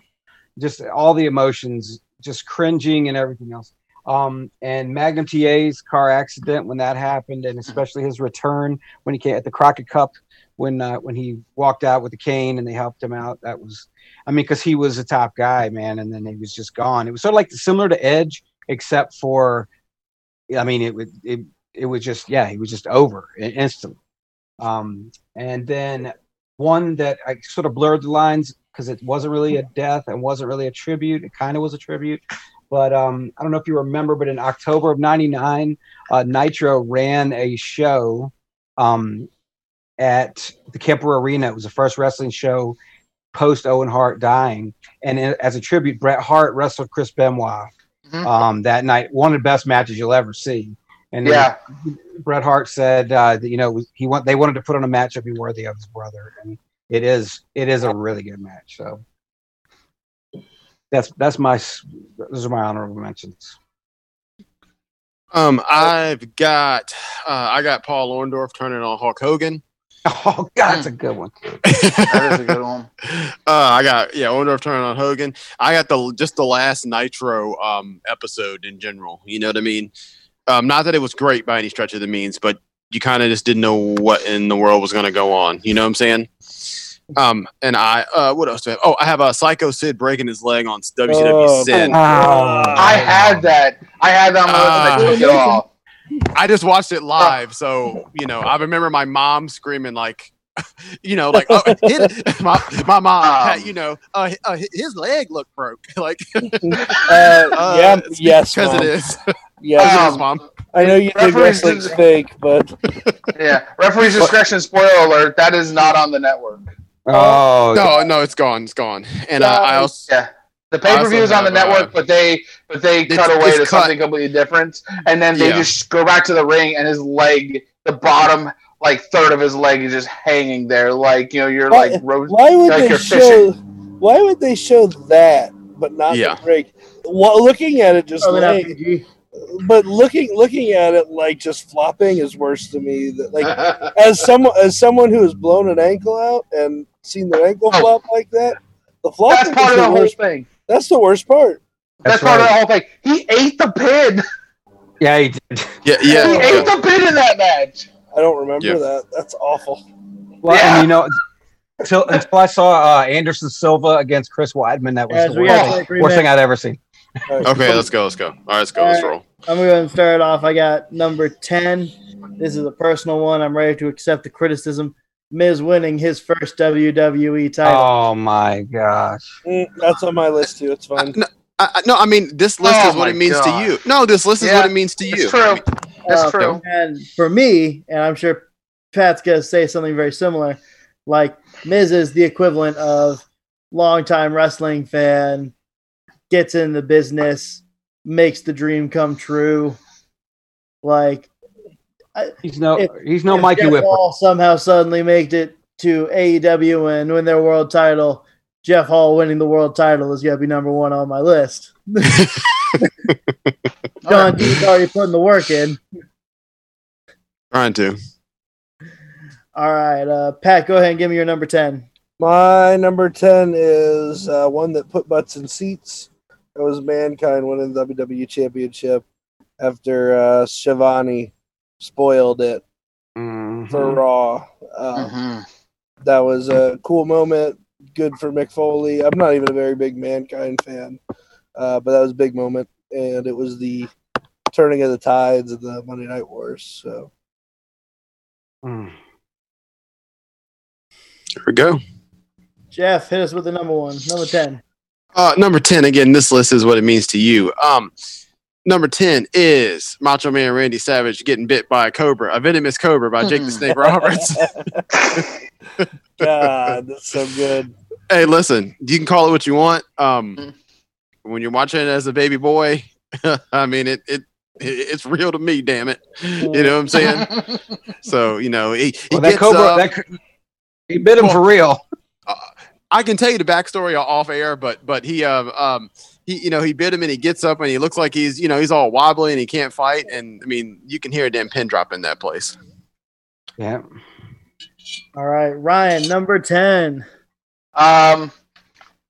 just all the emotions just cringing and everything else. Um and Magnum TA's car accident when that happened and especially his return when he came at the Crockett Cup when uh, when he walked out with the cane and they helped him out that was I mean cuz he was a top guy man and then he was just gone. It was sort of like similar to Edge except for I mean it would it it was just yeah he was just over instantly um and then one that i sort of blurred the lines because it wasn't really a death and wasn't really a tribute. It kind of was a tribute. But um i don't know if you remember but in october of 99 uh, nitro ran a show um at the kemper arena. It was the first wrestling show post owen hart dying. And as a tribute bret hart wrestled chris benoit
Mhm.
um that night. One of the best matches you'll ever see and
Yeah,
Bret Hart said uh, that you know he want they wanted to put on a match that'd be worthy of his brother, and it is it is a really good match. So that's that's my s- those are my honorable mentions.
Um, I've got uh, I got Paul Orndorff turning on Hulk Hogan.
Oh God, that's a good one.
that is a good one.
uh, I got yeah, Orndorff turning on Hogan. I got the just the last Nitro um episode in general. You know what I mean? Um, not that it was great by any stretch of the means, but you kind of just didn't know what in the world was going to go on. You know what I'm saying? Um, and I uh, what else do I have? Oh, I have a uh, Psycho Sid breaking his leg on WCW
Oh,
Sin.
I had that. I had that on my list and I took it off.
I just watched it live, so you know, I remember my mom screaming like, you know, like oh, my my mom,
Um,
had, you know, uh, uh, his leg looked broke, like
uh,
uh,
yeah, yes,
because it is.
Yes,
Um,
mom.
I know you think
referees
wrestling's
did-
fake, but
Yeah. Referee's discretion, spoiler alert, that is not on the network.
Oh
No, no, it's gone, it's gone. And uh, I also,
Yeah. The pay per view is on the
have, uh,
network, but they but they cut away to
cut.
something completely different. And then they
Yeah.
just go back to the ring and his leg, the bottom like third of his leg is just hanging there, like you know, you're
Why-
like ro-
why would
like
they
you're
show? Why would they show that, but not
Yeah.
the break? Well, looking at it, just
Probably not
laying,
PG.
But looking looking at it like just flopping is worse to me. That like as someone as someone who has blown an ankle out and seen their ankle
Oh.
flop like that, the flopping
That's part
is
of the
the
whole
worst.
thing.
That's the worst part.
That's,
That's
part of the whole thing. He ate the pin.
yeah, he did.
yeah, yeah.
He
yeah.
ate the pin in that match.
I don't remember
Yeah.
that. That's awful.
Well,
Yeah.
and you know, until, until I saw uh, Anderson Silva against Chris Weidman. That was
Guys,
the worst, thing, worst thing. I'd ever seen.
All right.
Okay, let's go. Let's go. All right, let's go. Let's
All
roll.
I'm going to start off. I got number 10. This is a personal one. I'm ready to accept the criticism. Miz winning his first WWE title.
Oh my gosh!
Mm, that's on my list too. It's fine.
No, I, I- no, I mean this list
Oh
is what it means
God.
to you. No, this list is
Yeah,
what it means to you.
It's true. That's
Uh,
true.
And for me, and I'm sure Pat's going to say something very similar, like Miz is the equivalent of longtime wrestling fan, gets in the business, makes the dream come true. Like,
He's no
If-
he's no
if
Mikey
Jeff
Whipper.
Hall somehow suddenly made it to AEW and win their world title, Jeff Hall winning the world title is going to be number one on my list. John D's already putting the work in.
Trying to.
All right, uh, Pat, go ahead and give me your number 10.
My number 10 is uh, one that put butts in seats. It was Mankind winning the WWE Championship after uh, Schiavone spoiled it
Mhm.
for Raw. Um,
Mhm.
That was a cool moment. Good for Mick Foley. I'm not even a very big Mankind fan, uh, but that was a big moment. And it was the turning of the tides of the Monday Night Wars. So
Mm.
Here we go.
Jeff, hit us with the number one, number 10.
Uh, number 10, again, this list is what it means to you. Um, number 10 is Macho Man Randy Savage getting bit by a cobra, a venomous cobra by Jake the Snake Roberts.
God, that's so good.
hey, listen, you can call it what you want. Um, when you're watching it as a baby boy, I mean, it, it, it it's real to me, damn it. You know what I'm saying? So, you know, he, he
Well, that
gets
Cobra,
up.
that he bit him for real.
I can tell you the backstory off air, but but he um um he you know he bit him and he gets up and he looks like he's you know he's all wobbly and he can't fight and I mean you can hear a damn pin drop in that place.
Yeah.
All right, Ryan, number 10.
Um,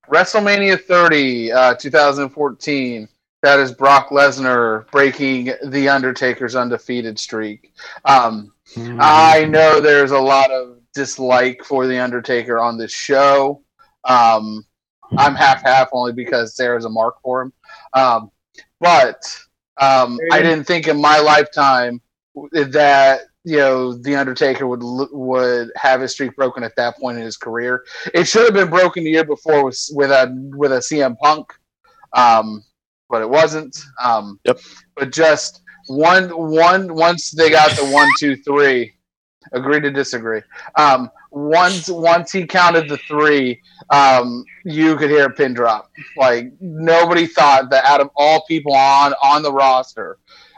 WrestleMania 30, uh, 2014. That is Brock Lesnar breaking The Undertaker's undefeated streak. Um,
Mhm.
I know there's a lot of dislike for The Undertaker on this show. Um, I'm half half only because there's a mark for him. Um, but um, I didn't think in my lifetime that you know the Undertaker would l- would have his streak broken at that point in his career. It should have been broken the year before with with a with a CM Punk, um, but it wasn't. Um,
Yep.
But just one one once they got the one two three, agree to disagree. Um, once once he counted the three, um, you could hear a pin drop. Like nobody thought that out of all people on on the roster,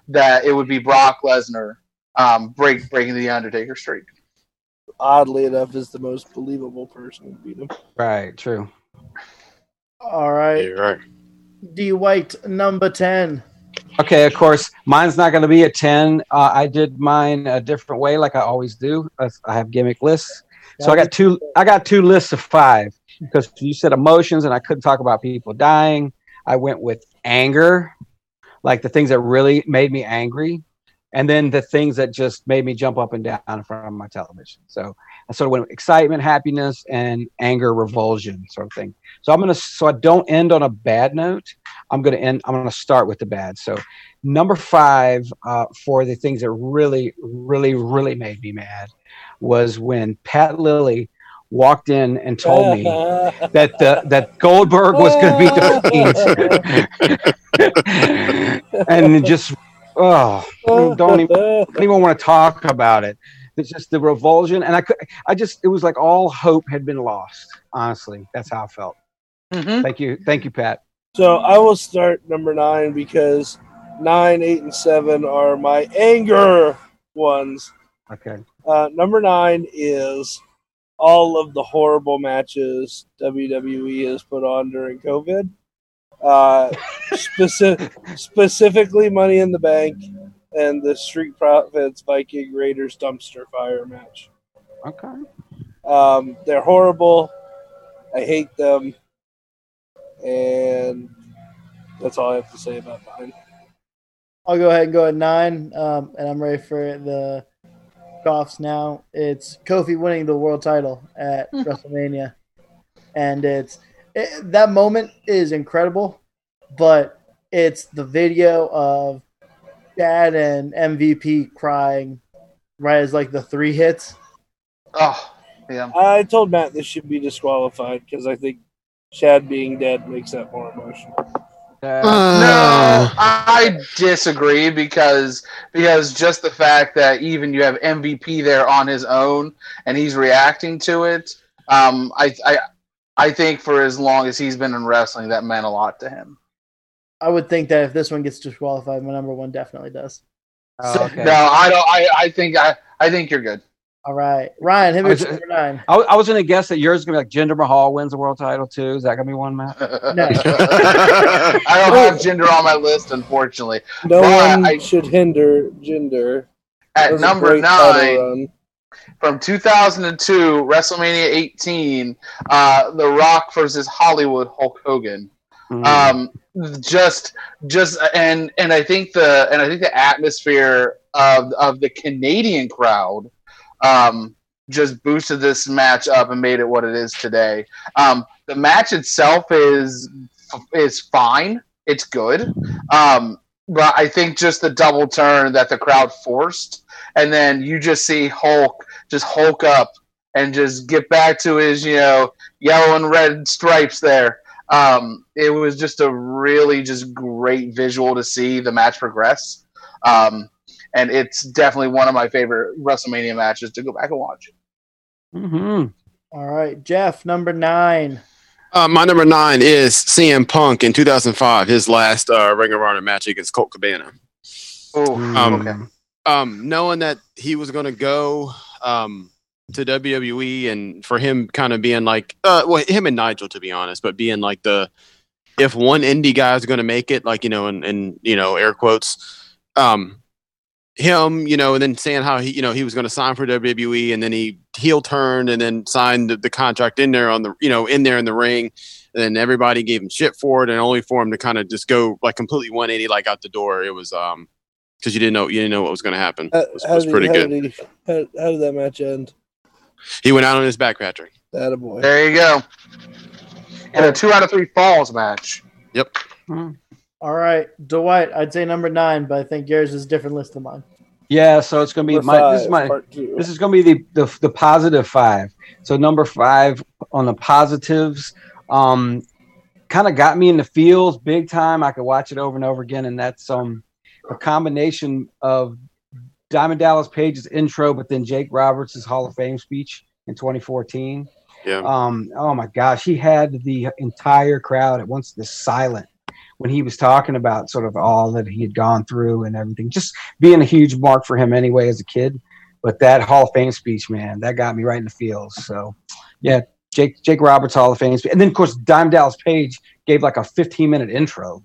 that it would be Brock Lesnar um, break breaking the Undertaker streak.
Oddly enough, is the most believable person to beat him.
Right. True.
All right,
You're right.
Dwight, number 10.
Okay, of course, mine's not going to be a 10. Uh, I did mine a different way, like I always do. I have gimmick lists. So I got two. I got two lists of five because you said emotions, and I couldn't talk about people dying. I went with anger, like the things that really made me angry, and then the things that just made me jump up and down in front of my television. So I sort of went with excitement, happiness, and anger, revulsion, sort of thing. So I'm gonna. So I don't end on a bad note. I'm gonna end. I'm gonna start with the bad. So number five uh, for the things that really, really, really made me mad was when Pat Lilly walked in and told me that the, that Goldberg was going to be defeated, and just oh, don't even don't even want to talk about it. It's just the revulsion, and I could, I just it was like all hope had been lost. Honestly, that's how I felt.
Mm-hmm.
Thank you, thank you, Pat.
So I will start number nine because nine, eight, and seven are my anger ones.
Okay.
Uh, number nine is all of the horrible matches WWE has put on during COVID. Uh, speci- specifically, Money in the Bank and the Street Profits Viking Raiders dumpster fire match.
Okay.
Um, they're horrible. I hate them. And that's all I have to say about mine.
I'll go ahead and go at nine, um, and I'm ready for the walk-offs now. It's Kofi winning the world title at WrestleMania, and it's it, that moment is incredible, but it's the video of Shad and MVP crying right as like the three hits.
Oh, yeah.
I told Matt this should be disqualified because I think Shad being dead makes that more emotional.
Uh,
No, I disagree because because just the fact that even you have MVP there on his own and he's reacting to it, um, I I I think for as long as he's been in wrestling, that meant a lot to him.
I would think that if this one gets disqualified, my number one definitely does.
oh, okay.
No, I don't. I, I think I I think you're good.
All right, Ryan, hit me with
I was-
number nine.
I, w- I was going to guess that yours is going to be like Jinder Mahal wins the world title too. Is that going to be one, Matt?
No.
I don't have Jinder on my list, unfortunately.
No
But
one
I-
should hinder Jinder.
At number nine, from 2002, WrestleMania 18, uh, The Rock versus Hollywood Hulk Hogan.
Mm.
Um, just, just, and and I think the and I think the atmosphere of of the Canadian crowd, um, just boosted this match up and made it what it is today. Um, the match itself is is fine. It's good. Um, but I think just the double turn that the crowd forced, and then you just see Hulk just Hulk up and just get back to his, you know, yellow and red stripes there. Um, it was just a really just great visual to see the match progress. Um, and it's definitely one of my favorite WrestleMania matches to go back and watch.
Mhm.
All right, Jeff, number nine.
Uh, my number nine is CM Punk in 2005, his last uh, Ring of Honor match against Colt Cabana.
Oh,
Um,
okay.
um, knowing that he was going to go um, to WWE and for him kind of being like, uh, well, him and Nigel, to be honest, but being like the, if one indie guy is going to make it, like, you know, and, and, you know, air quotes, um, him, you know, and then saying how he, you know, he was going to sign for WWE and then he heel turned and then signed the, the contract in there on the, you know, in there in the ring. And then everybody gave him shit for it and only for him to kind of just go like completely 180, like out the door. It was, um, because you didn't know you didn't know what was going to happen.
How,
It was,
how
was
did,
pretty
how
good.
Did he, how, how did that match end?
He went out on his back, Patrick.
That a boy.
There you go. And a two out of three falls match.
All right, Dwight, I'd say number nine, but I think yours is a different list than mine.
Yeah, so it's going to be
Number
my. This is my. This is going to be the, the the positive five. So number five on the positives, um, kind of got me in the feels big time. I could watch it over and over again, and that's um a combination of Diamond Dallas Page's intro, but then Jake Roberts' Hall of Fame speech in 2014.
Yeah.
Um, oh my gosh, he had the entire crowd at once just silent when he was talking about sort of all that he had gone through and everything. Just being a huge mark for him anyway as a kid. But that Hall of Fame speech, man, that got me right in the feels. So, yeah, Jake Jake Roberts Hall of Fame and then of course Diamond Dallas Page gave like a 15 minute intro,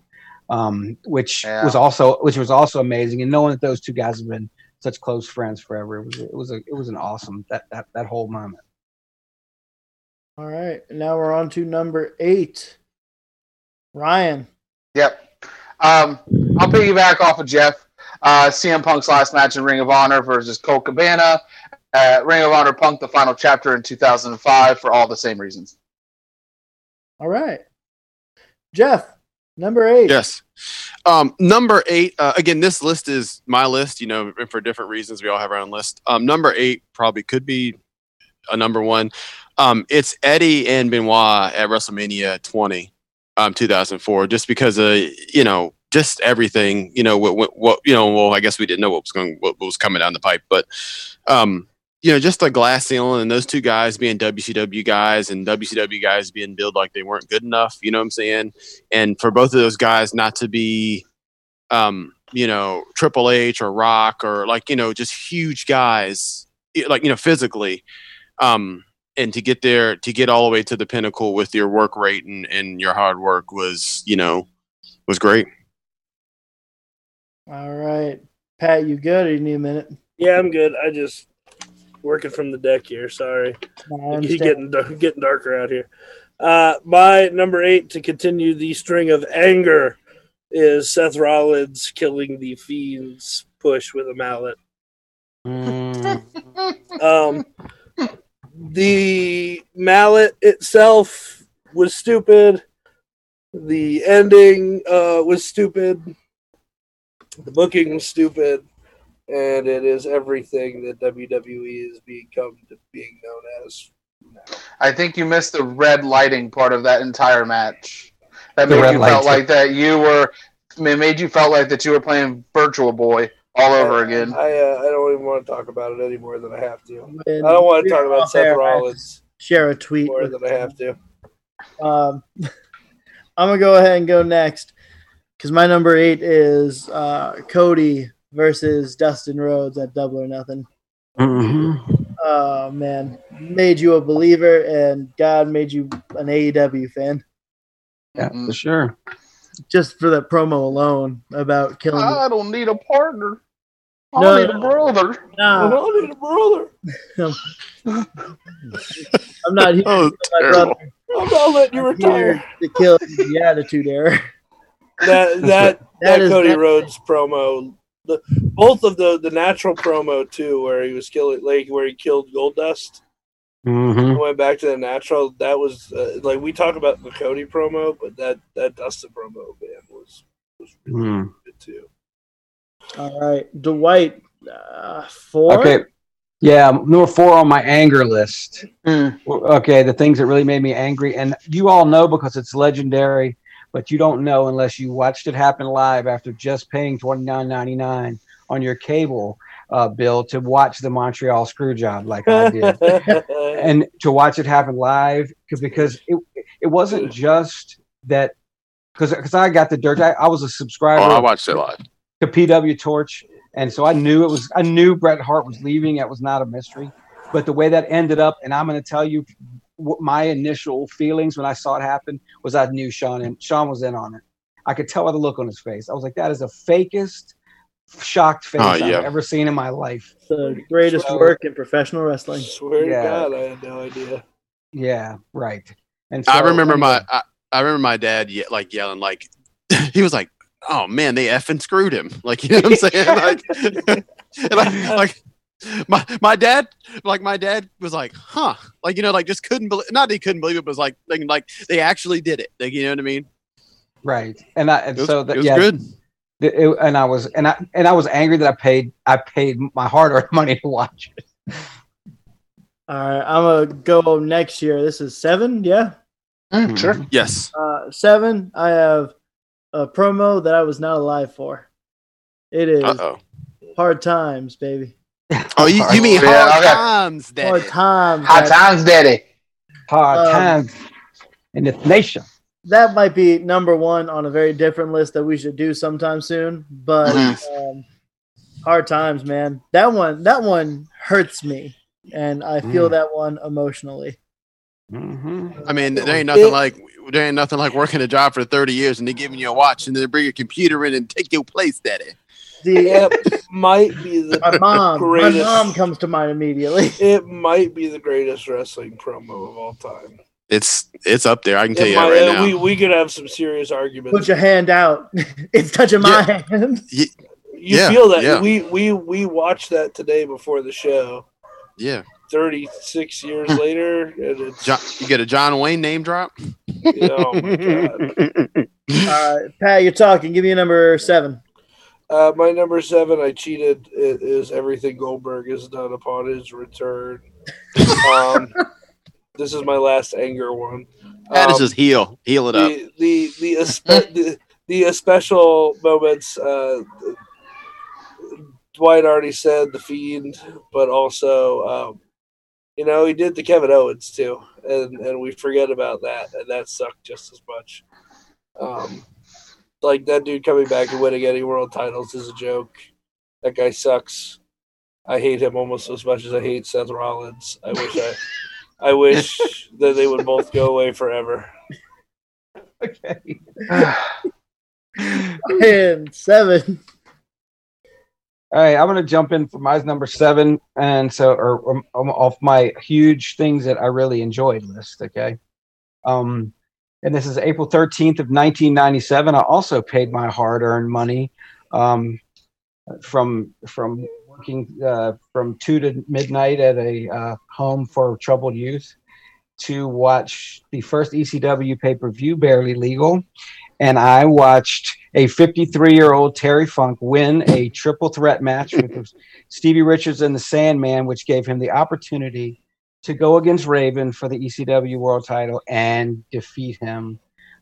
um, which
Yeah.
was also which was also amazing. And knowing that those two guys have been such close friends forever, it was it was a it was an awesome that that that whole moment.
All right, now we're on to number eight. Ryan.
Yep. Um, I'll piggyback off of Jeff. Uh, CM Punk's last match in Ring of Honor versus Colt Cabana. Uh, Ring of Honor Punk, the final chapter in 2005 for all the same reasons.
All right, Jeff, number eight.
Yes. Um, number eight. Uh, again, this list is my list. You know, and for different reasons, we all have our own list. Um, number eight probably could be a number one. Um, it's Eddie and Benoit at WrestleMania 20, um, 2004. Just because of you know, just everything. You know, what, what, you know. Well, I guess we didn't know what was going, what was coming down the pipe, but um, you know, just the glass ceiling and those two guys being WCW guys and WCW guys being billed like they weren't good enough. You know what I'm saying? and for both of those guys not to be um you know triple h or rock or like you know just huge guys like you know physically um and to get there to get all the way to the pinnacle with your work rate and, and your hard work was you know was great
All right, Pat, you good? Or you need a minute?
Yeah, I'm good. I just working from the deck here. Sorry.
I
It's
understand.
getting dar- getting darker out here. Uh, my number eight to continue the string of anger is Seth Rollins killing the Fiend's push with a mallet.
Mm,
Um, the mallet itself was stupid. The ending uh, was stupid. The booking was stupid, and it is everything that WWE has become to being known as.
I think you missed the red lighting part of that entire match. That
The
made you felt
lights.
like that you were. It made you felt like that you were playing Virtual Boy all over again.
I uh, I don't even want to talk about it any more than I have to.
And
I don't want to talk about
off air,
Seth Rollins
Share a tweet.
more
with-
than I have to.
Um, I'm gonna go ahead and go next because my number eight is uh, Cody versus Dustin Rhodes at Double or Nothing.
mhm.
Oh man, made you a believer, and God made you an AEW fan
Yeah, for sure.
just for that promo alone about killing.
I don't need a partner. I
No.
need a brother. No.
I
Nah,
need a brother.
I'm not here.
Oh,
my brother.
I'm not letting you retire.
to kill the attitude era.
That that
That
that
is-
Cody
that-
Rhodes promo, the both of the the natural promo too, where he was killing like where he killed Goldust
Mhm.
went back to the natural. That was uh, like we talk about the Cody promo, but that that Dustin promo man was was really
Mm.
good too.
All right, Dwight, uh, four.
Okay. Yeah, number four on my anger list. Well, Okay, the things that really made me angry, and you all know because it's legendary, but you don't know unless you watched it happen live after just paying twenty nine ninety nine on your cable uh, bill to watch the Montreal screw job like I did, and to watch it happen live 'cause- because it it wasn't just that because because I got the dirt. I, I was a subscriber
Oh, I watched it live.
To PW Torch, and so I knew it was. I knew Bret Hart was leaving. It was not a mystery, but the way that ended up, and I'm going to tell you, what my initial feelings when I saw it happen was I knew Shawn and Shawn was in on it. I could tell by the look on his face. I was like, that is the fakest, shocked face
Oh, yeah.
I've ever seen in my life.
the greatest
Well-
work in professional wrestling.
Swear
Yeah.
to God, I had no idea.
Yeah, right. And
I
so,
remember my I, I remember my dad ye- like yelling like he was like, "Oh man, they effing screwed him!" Like you know what I'm saying? like, and like, like my my dad like my dad was like, "Huh?" Like you know, like just couldn't believe. Not that he couldn't believe it, but was like, like, like they actually did it. Like you know what I mean?
right. And I and
It was,
so
it
that
was
yeah,
good.
it- it- and I was and I and I was angry that I paid I paid my hard earned money to watch it.
All right, I'm gonna go next year. This is seven, yeah.
Hmm, sure.
Yes.
Uh, seven. I have a promo that I was not alive for. It is
Uh oh.
hard times, baby.
Oh, you, you mean
Yeah,
hard
okay.
times, daddy.
Hard
Daddy?
times.
Hot
that-
times, daddy.
hard
Um,
times in this nation.
that might be number one on a very different list that we should do sometime soon. But um, hard times, man. That one, that one hurts me, and I feel
Mm.
that one emotionally.
Hmm
I mean, there ain't nothing
It-
like there ain't nothing like working a job for 30 years and they giving you a watch and they bring your computer in and take your place, Daddy.
The
It might be the
my mom, my mom comes to mind immediately.
it might be the greatest wrestling promo of all time.
It's it's up there. I can tell
It
you
might-
that right
uh,
now.
We we could have some serious arguments.
Put your hand out. it's touching my hand.
you
Yeah,
feel that
yeah.
we we we watched that today before the show.
yeah.
36 years later and it's
John, you get a John Wayne name drop.
oh my god
All right, Pat, you're talking. Give me a number seven.
uh, my number seven i cheated it is everything goldberg has done upon his return um, this is my last anger one
That is
Um,
just heal, heal it up.
the the the, espe- the the special moments uh, Dwight already said the fiend, but also um, you know he did the Kevin Owens too, and and we forget about that, and that sucked just as much. Um, like that dude coming back and winning any world titles is a joke. That guy sucks. I hate him almost as much as I hate Seth Rollins. I wish I, I wish that they would both go away forever.
Okay.
And seven.
All right, I'm going to jump in for my number seven, and so or um, um, off my huge things that I really enjoyed list. Okay, um, and this is April 13th of 1997. I also paid my hard-earned money um, from from working uh, from two to midnight at a uh, home for troubled youth to watch the first ECW pay per view, Barely Legal, and I watched a 53 year old Terry Funk win a triple threat match with Stevie Richards and the Sandman, which gave him the opportunity to go against Raven for the ECW World Title and defeat him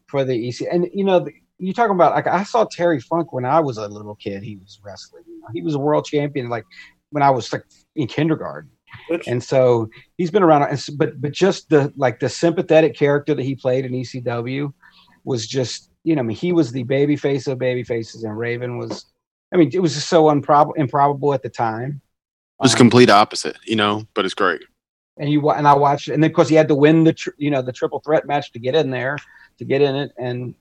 for the EC. And you know, you talking about like I saw Terry Funk when I was a little kid. He was wrestling. You know, he was a world champion like when I was like in kindergarten.
Which,
And so he's been around, and but but just the like the sympathetic character that he played in ECW was just you know I mean he was the baby face of baby faces, and Raven was I mean it was just so improbable improbable at the time.
It's
Um,
complete opposite, you know, but it's great.
and you and I watched, and then of course he had to win the tr- you know the triple threat match to get in there, to get in it, and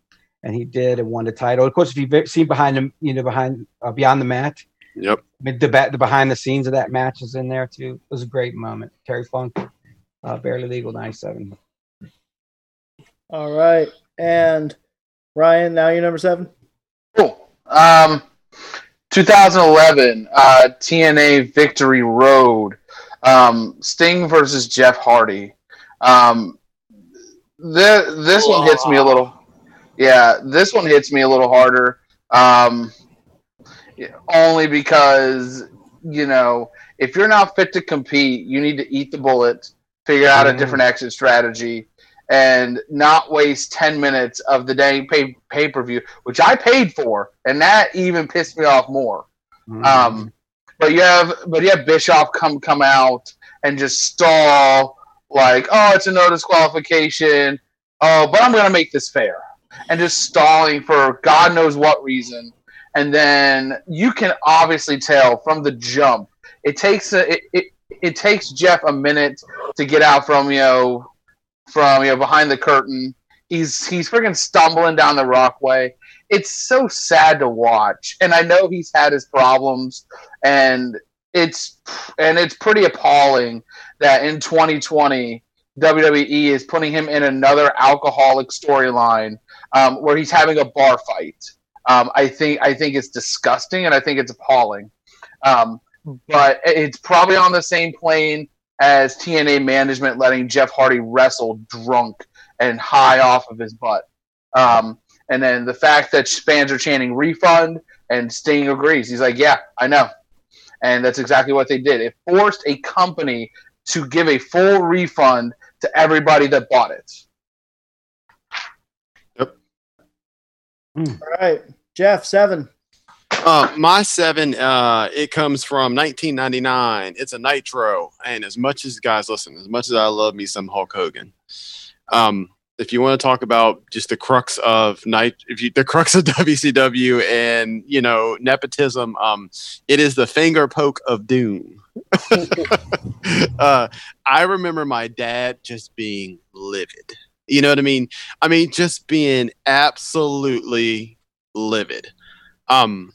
and he did and won the title. Of course, if you've seen behind him, you know behind uh, beyond the mat,
Yep.
the, the ba- the behind the scenes of that match is in there too. It was a great moment. Terry Funk, uh, barely legal '97.
All right. And Ryan, now you're number seven.
Cool. Um, 2011 uh, TNA Victory Road. Um, Sting versus Jeff Hardy. Um, the, this one hits me a little. Yeah, this one hits me a little harder. Um, only because you know if you're not fit to compete, you need to eat the bullet, figure out a
Mhm.
different exit strategy, and not waste 10 minutes of the day pay pay per view, which I paid for, and that even pissed me off more.
Mm-hmm.
Um, but you have but you have Bischoff come come out and just stall like, oh, it's a no disqualification. Oh, but I'm gonna make this fair, and just stalling for God knows what reason. And then you can obviously tell from the jump. It takes a it, it, it takes Jeff a minute to get out from you know from you know behind the curtain. He's he's freaking stumbling down the rockway. It's so sad to watch, and I know he's had his problems, and it's and it's pretty appalling that in 2020 WWE is putting him in another alcoholic storyline um, where he's having a bar fight. Um, I think I think it's disgusting, and I think it's appalling. Um, but it's probably on the same plane as TNA management letting Jeff Hardy wrestle drunk and high off of his butt. Um, and then the fact that fans are chanting refund and Sting agrees. He's like, yeah, I know. And that's exactly what they did. It forced a company to give a full refund to everybody that bought it. Yep.
All right. Jeff, seven.
Uh, my seven, uh, it comes from 1999. It's a Nitro, and as much as guys listen, as much as I love me some Hulk Hogan, um, if you want to talk about just the crux of night, if you the crux of WCW and you know nepotism, um, it is the finger poke of doom. uh, I remember my dad just being livid. You know what I mean? I mean, just being absolutely livid. Um,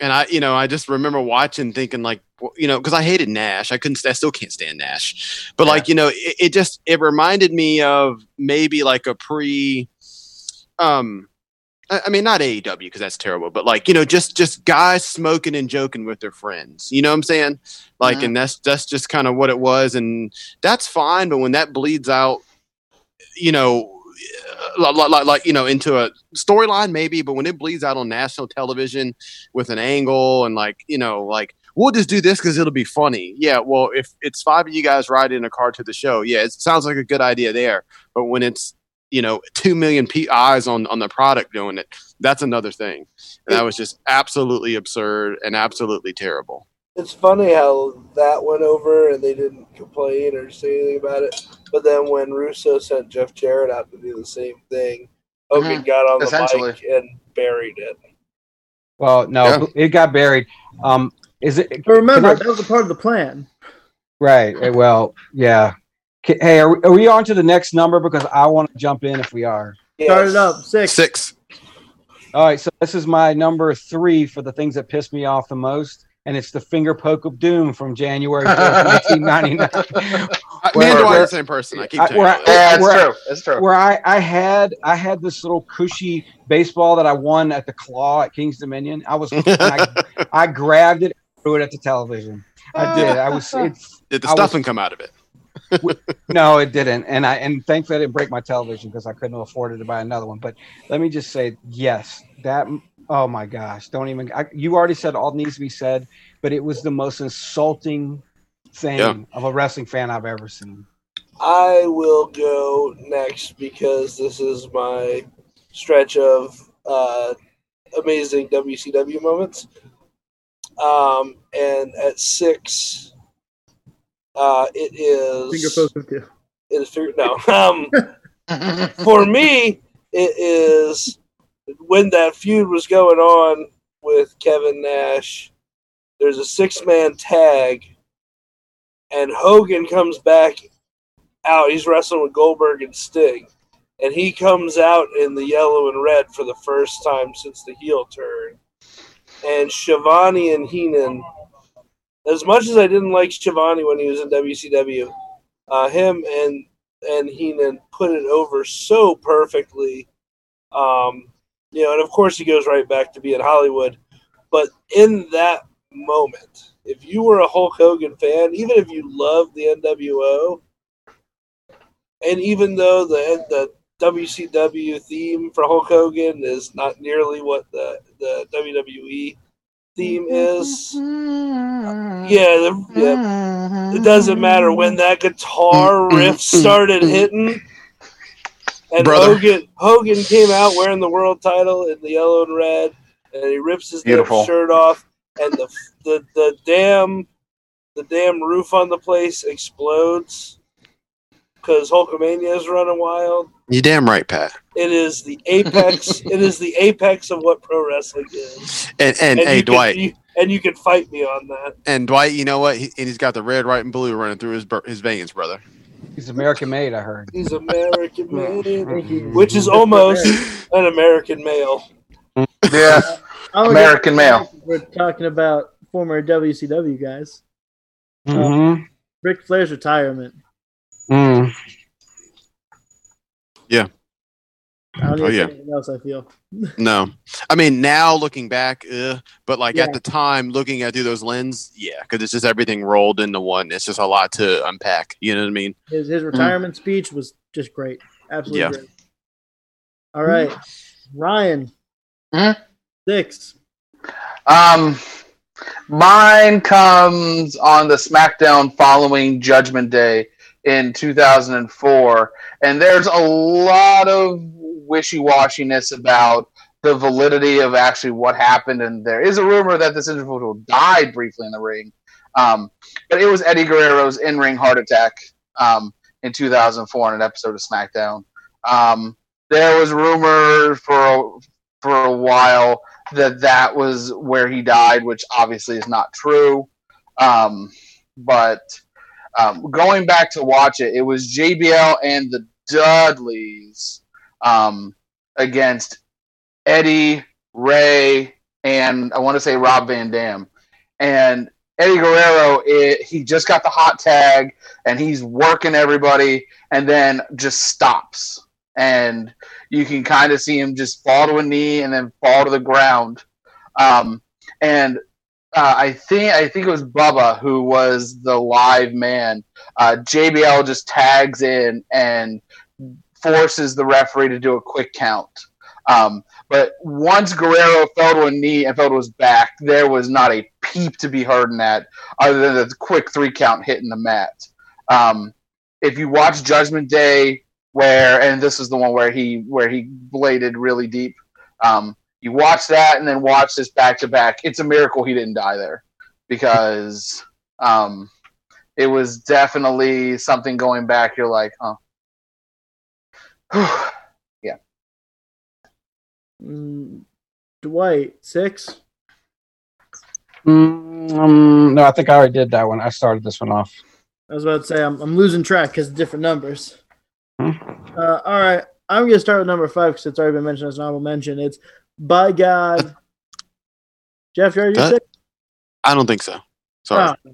and I, you know, I just remember watching, thinking like, you know, because I hated Nash. I couldn't, I still can't stand Nash. But like, you know, it, it just it reminded me of maybe like a pre, um, I, I mean, not AEW because that's terrible, but like, you know, just just guys smoking and joking with their friends. You know what I'm saying? Like, and that's that's just kind of what it was, and that's fine. But when that bleeds out, you know. Like, like, like you know into a storyline maybe but when it bleeds out on national television with an angle and like you know like we'll just do this because it'll be funny. Yeah well if it's five of you guys riding in a car to the show yeah it sounds like a good idea there. But when it's you know two million p- eyes on on the product doing it that's another thing. And that was just absolutely absurd and absolutely terrible
It's funny how that went over and they didn't complain or say anything about it. But then when Russo sent Jeff Jarrett out to do the same thing, Hogan got on the
Essentially.
mic and buried it.
Well, no,
Yeah.
it got buried. Um, is it?
But remember,
I-
that was a part of the plan.
right. eh, Well, yeah. Hey, are we, are we on to the next number? Because I want to jump in if we are.
Start it up. Six.
six
All right, so this is my number three for the things that piss me off the most, and it's the finger poke of doom from January 4th, 1999.
I- me
Where-
and Dwight are the same person i keep
I-
telling
where
you
I-
Yeah, it's
We're-
true. It's true.
Where I, I had I had this little cushy baseball that I won at the claw at King's Dominion. I was I, I grabbed it, threw it at the television. I did. I was. It's
Did the
I was-
stuffing come out of it?
no, it didn't, and I and thankfully I didn't break my television because I couldn't afford it to buy another one. But let me just say, yes, that. Oh my gosh! Don't even. I, you already said all needs to be said, but it was the most insulting thing
Yeah.
of a wrestling fan I've ever seen.
I will go next because this is my stretch of uh, amazing WCW moments. Um, and at six, uh, it
Finger
is
poking too.
it is figured no. Um, for me, it is when that feud was going on with Kevin Nash. There's a six man tag, and Hogan comes back out. He's wrestling with Goldberg and Sting, and he comes out in the yellow and red for the first time since the heel turn. And Schiavone and Heenan, as much as I didn't like Schiavone when he was in WCW, uh, him and and Heenan put it over so perfectly. Um, you know, and of course he goes right back to being Hollywood. But in that moment, if you were a Hulk Hogan fan, even if you loved the NWO, and even though the the WCW theme for Hulk Hogan is not nearly what the the WWE theme is, yeah, the, yeah, it doesn't matter when that guitar riff started hitting. And
Brother.
Hogan Hogan came out wearing the world title in the yellow and red, and he rips his shirt off, and the the the damn the damn roof on the place explodes because Hulkamania is running wild.
You damn right, Pat.
It is the apex. it is the apex of what pro wrestling is.
And and, hey,
you can-
Dwight,
you- and you can fight me on that.
and Dwight, you know what? He, and he's got the red, white, and blue running through his his veins, brother.
He's American made, I heard.
He's American made, which is almost an American male.
Yeah.
I
American
get-
male.
We're talking about former WCW guys.
Mm-hmm.
Ric Flair's retirement.
Mm.
I don't
Oh, yeah.
anything else. I feel.
No, I mean now looking back, uh, but like
Yeah.
at the time, looking at through those lens, yeah, because it's just everything rolled into one. It's just a lot to unpack. You know what I mean?
His his retirement speech was just great. Absolutely
Yeah.
great. All right, Ryan.
Hmm?
Six.
Um, mine comes on the SmackDown following Judgment Day in 2004, and there's a lot of wishy-washiness about the validity of actually what happened. And there is a rumor that this individual died briefly in the ring, um, but it was Eddie Guerrero's in-ring heart attack um, in 2004 in an episode of SmackDown. Um, there was rumor for for a while that that was where he died, which obviously is not true. Um, but um, going back to watch it, it was JBL and the Dudleys um, against Eddie, Ray, and I want to say Rob Van Dam. And Eddie Guerrero, it, he just got the hot tag and he's working everybody and then just stops. And you can kind of see him just fall to a knee and then fall to the ground. Um, and uh, I think I think it was Bubba who was the live man. Uh, JBL just tags in and forces the referee to do a quick count. Um, but once Guerrero fell to a knee and fell to his back, there was not a peep to be heard in that, other than the quick three count hitting the mat. Um, if you watch Judgment Day, where and this is the one where he where he bladed really deep. Um, you watch that and then watch this back to back. It's a miracle he didn't die there because um, it was definitely something going back. You're like, huh.
Mm, Dwight. Six.
Mm, um, no, I think I already did that one. I started this one off.
I was about to say I'm, I'm losing track because different numbers.
Hmm.
Uh, all right, I'm gonna start with number five because it's already been mentioned as an honorable mention. It's by God. Jeff, you're
That-
sick.
I don't think so. Sorry.
Oh.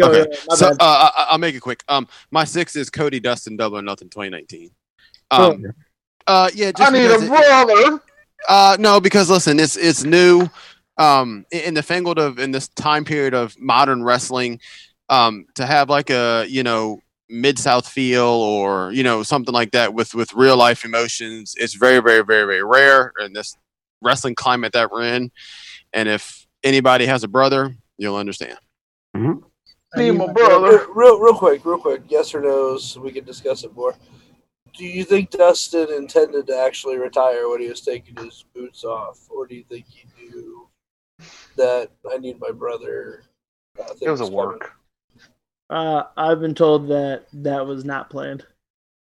Go,
Okay.
yeah, my
so uh, I, I'll make it quick. Um, my six is Cody Dustin Double or Nothing 2019.
Cool.
Um, uh, yeah, just
I need a
because it-
brother.
Uh, no, because listen, it's it's new. um, in in the fangled of in this time period of modern wrestling, um, to have like a you know mid south feel or you know something like that with with real life emotions, it's very very very very rare in this wrestling climate that we're in. And if anybody has a brother, you'll understand.
Me and my brother. Real, real quick, real quick. Yes or no's. So we can discuss it more. Do you think Dustin intended to actually retire when he was taking his boots off, or do you think he knew that I need my brother? uh, thing
It was a work.
Uh, I've been told that that was not planned.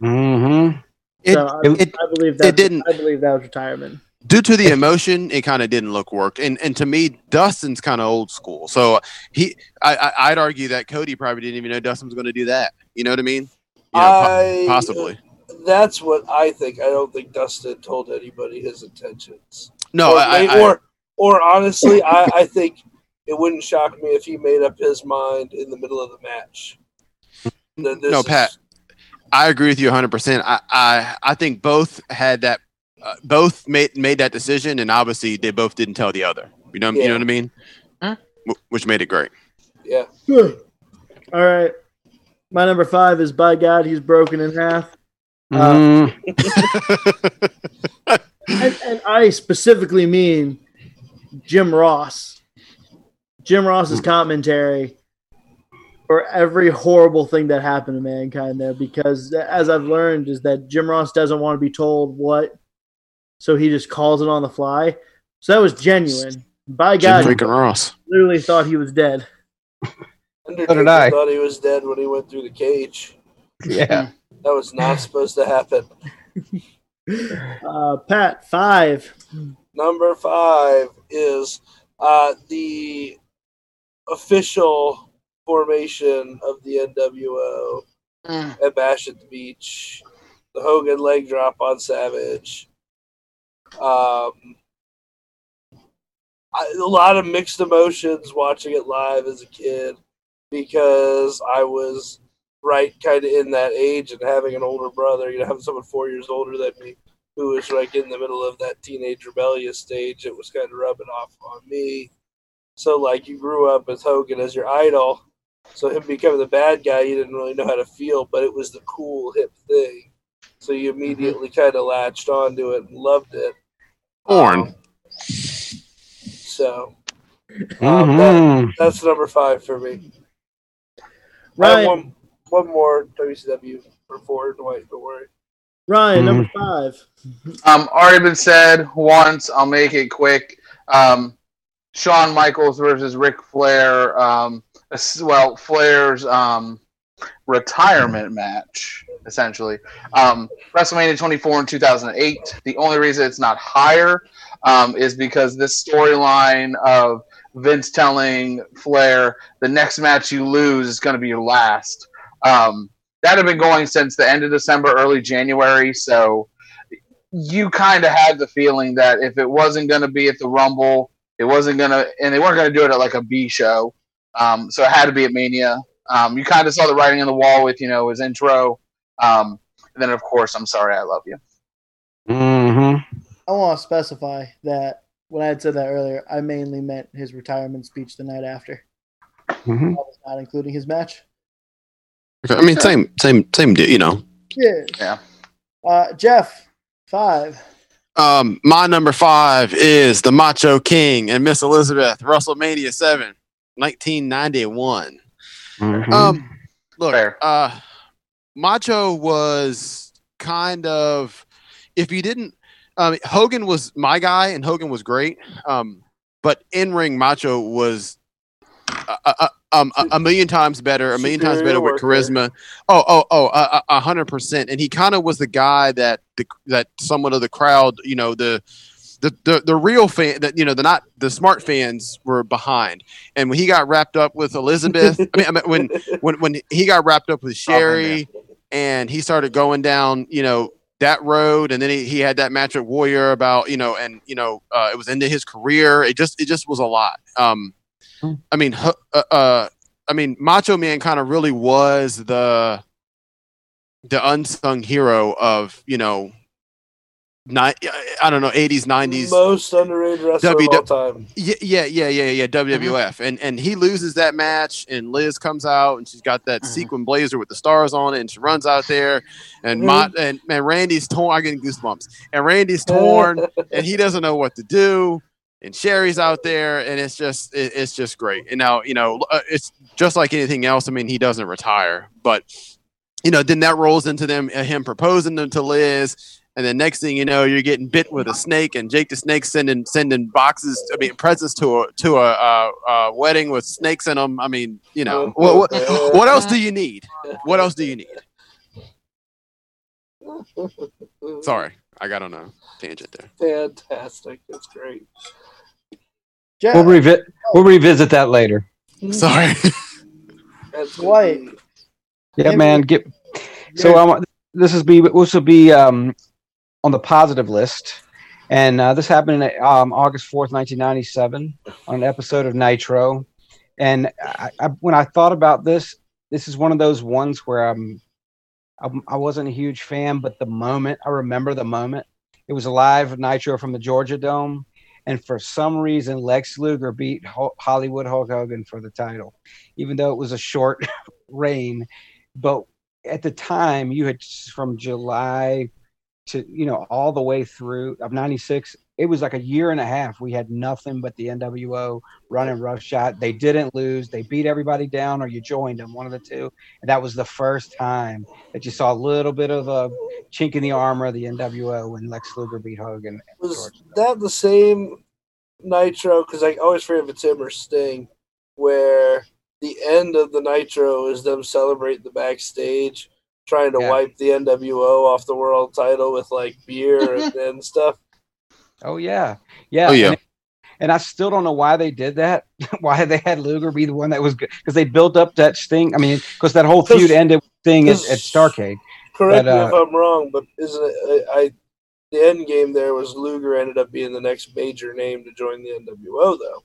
Mm-hmm.
It,
so I,
it-
I believe that it
didn't-
I believe that was retirement.
due to the emotion, it kind of didn't look work. And and to me, Dustin's kind of old school. So he, I, I, I'd argue that Cody probably didn't even know Dustin was going to do that. You know what I mean? You know, po-
I
possibly.
That's what I think. I don't think Dustin told anybody his intentions.
No,
or,
I,
may-
I,
or, or honestly, I, I think it wouldn't shock me if he made up his mind in the middle of the match. That this
No,
is-
Pat. I agree with you 100. percent I, I I think both had that, uh, both made made that decision, and obviously they both didn't tell the other. You know, you know what I mean?
Huh?
Wh- Which made it great.
Yeah.
All right. My number five is by God, he's broken in half.
Mm.
And, and I specifically mean Jim Ross. Jim Ross's commentary for every horrible thing that happened to mankind there, because as I've learned, is that Jim Ross doesn't want to be told what, so he just calls it on the fly. So that was genuine. By
Jim
God,
freaking Ross.
literally thought he was dead.
Undertaker
I.
thought he was dead when he went through the cage.
yeah.
That was not supposed to happen.
Uh, Pat, five.
Number five is uh, the official formation of the NWO
Mm.
at Bash at the Beach. The Hogan leg drop on Savage. Um, I, a lot of mixed emotions watching it live as a kid because I was right kind of in that age and having an older brother, you know, having someone four years older than me who was like in the middle of that teenage rebellious stage. It was kind of rubbing off on me. So, like, you grew up with Hogan as your idol. So, him becoming the bad guy, you didn't really know how to feel, but it was the cool, hip thing. So, you immediately kind of latched onto it and loved it.
Born.
Um, so, um, that,
Mhm.
that's number five for me. I
Ryan,
have one, one more WCW for four and don't worry.
Ryan, number five.
Um, already been said once. I'll make it quick. Um, Shawn Michaels versus Ric Flair. Um, as- well, Flair's um, retirement match, essentially. Um, WrestleMania 24 in 2008. The only reason it's not higher um, is because this storyline of Vince telling Flair the next match you lose is going to be your last. Um, that had been going since the end of December, early January. So you kind of had the feeling that if it wasn't going to be at the Rumble, it wasn't going to, and they weren't going to do it at like a B show. Um, so it had to be at Mania. Um, you kind of saw the writing on the wall with, you know, his intro. Um, and then, of course, I'm sorry, I love you.
Mhm.
I want to specify that when I had said that earlier, I mainly meant his retirement speech the night after.
Mhm.
I was not including his match.
I mean, same, same, same. deal, You know,
Yeah.
Yeah.
Uh, Jeff, five.
Um, my number five is the Macho King and Miss Elizabeth, WrestleMania 7, 1991.
Mhm.
Um, look,
Fair.
uh, Macho was kind of, if you didn't, um, Hogan was my guy and Hogan was great. Um, but in ring, Macho was uh, uh, um, a, a million times better, a million times better with charisma. Oh, oh, oh, a- hundred percent. And he kind of was the guy that the that somewhat of the crowd, you know, the the the, the real fan that you know the not the smart fans were behind. And when he got wrapped up with Elizabeth, I mean, I mean when when when he got wrapped up with Sherry and he started going down, you know, that road, and then he, he had that match at Warrior about, you know, and you know, uh, it was into his career. It just it just was a lot. Um. I mean, uh, uh, I mean, Macho Man kind of really was the the unsung hero of you know ni- I don't know, 80s, 90s.
Most underrated wrestler
W-
of all time.
Yeah, yeah, yeah, yeah, yeah. WWF, and and he loses that match, and Liz comes out, and she's got that
Mhm.
sequin blazer with the stars on it, and she runs out there, and Mott and man, Randy's torn. I'm getting goosebumps, and Randy's torn, and he doesn't know what to do, and Sherry's out there, and it's just it, it's just great. And now you know uh, it's just like anything else. I mean, he doesn't retire, but you know, then that rolls into them uh, him proposing them to Liz. And then next thing you know, you're getting bit with a snake, and Jake the Snake sending sending boxes, I mean presents to a to a, uh uh wedding with snakes in them. I mean, you know, what, what, what else do you need? What else do you need? Sorry, I got on a tangent there.
Fantastic. That's great.
Jeff,
We'll revi- we'll revisit that later.
Sorry.
That's
White.
Yeah,
Maybe-
man. Get so um, this is be this will be um on the positive list, and uh, this happened in um, August fourth, nineteen ninety seven, on an episode of Nitro. And I, I, when I thought about this, this is one of those ones where I'm, I'm I wasn't a huge fan, but the moment I remember the moment. It was a live Nitro from the Georgia Dome, and for some reason, Lex Luger beat Ho- Hollywood Hulk Hogan for the title, even though it was a short reign. But at the time, you had from July to you know all the way through of '96. It was like a year and a half. We had nothing but the NWO running roughshod. They didn't lose. They beat everybody down, or you joined them, one of the two. And that was the first time that you saw a little bit of a chink in the armor of the NWO when Lex Luger beat Hogan.
Was
Georgia.
that the same Nitro? Because I always forget if it's him or Sting, where the end of the Nitro is them celebrating the backstage, trying to
Yeah.
wipe the NWO off the world title with like beer and, and stuff.
Oh yeah, yeah.
Oh, yeah.
And, and I still don't know why they did that. why they had Luger be the one that was good because they built up that Sting. I mean, because that whole feud ended thing Sting at,
'cause-
at Starcade.
Correct
But,
me
uh,
if I'm wrong, but isn't it? I, I the end game there was Luger ended up being the next major name to join the NWO, though.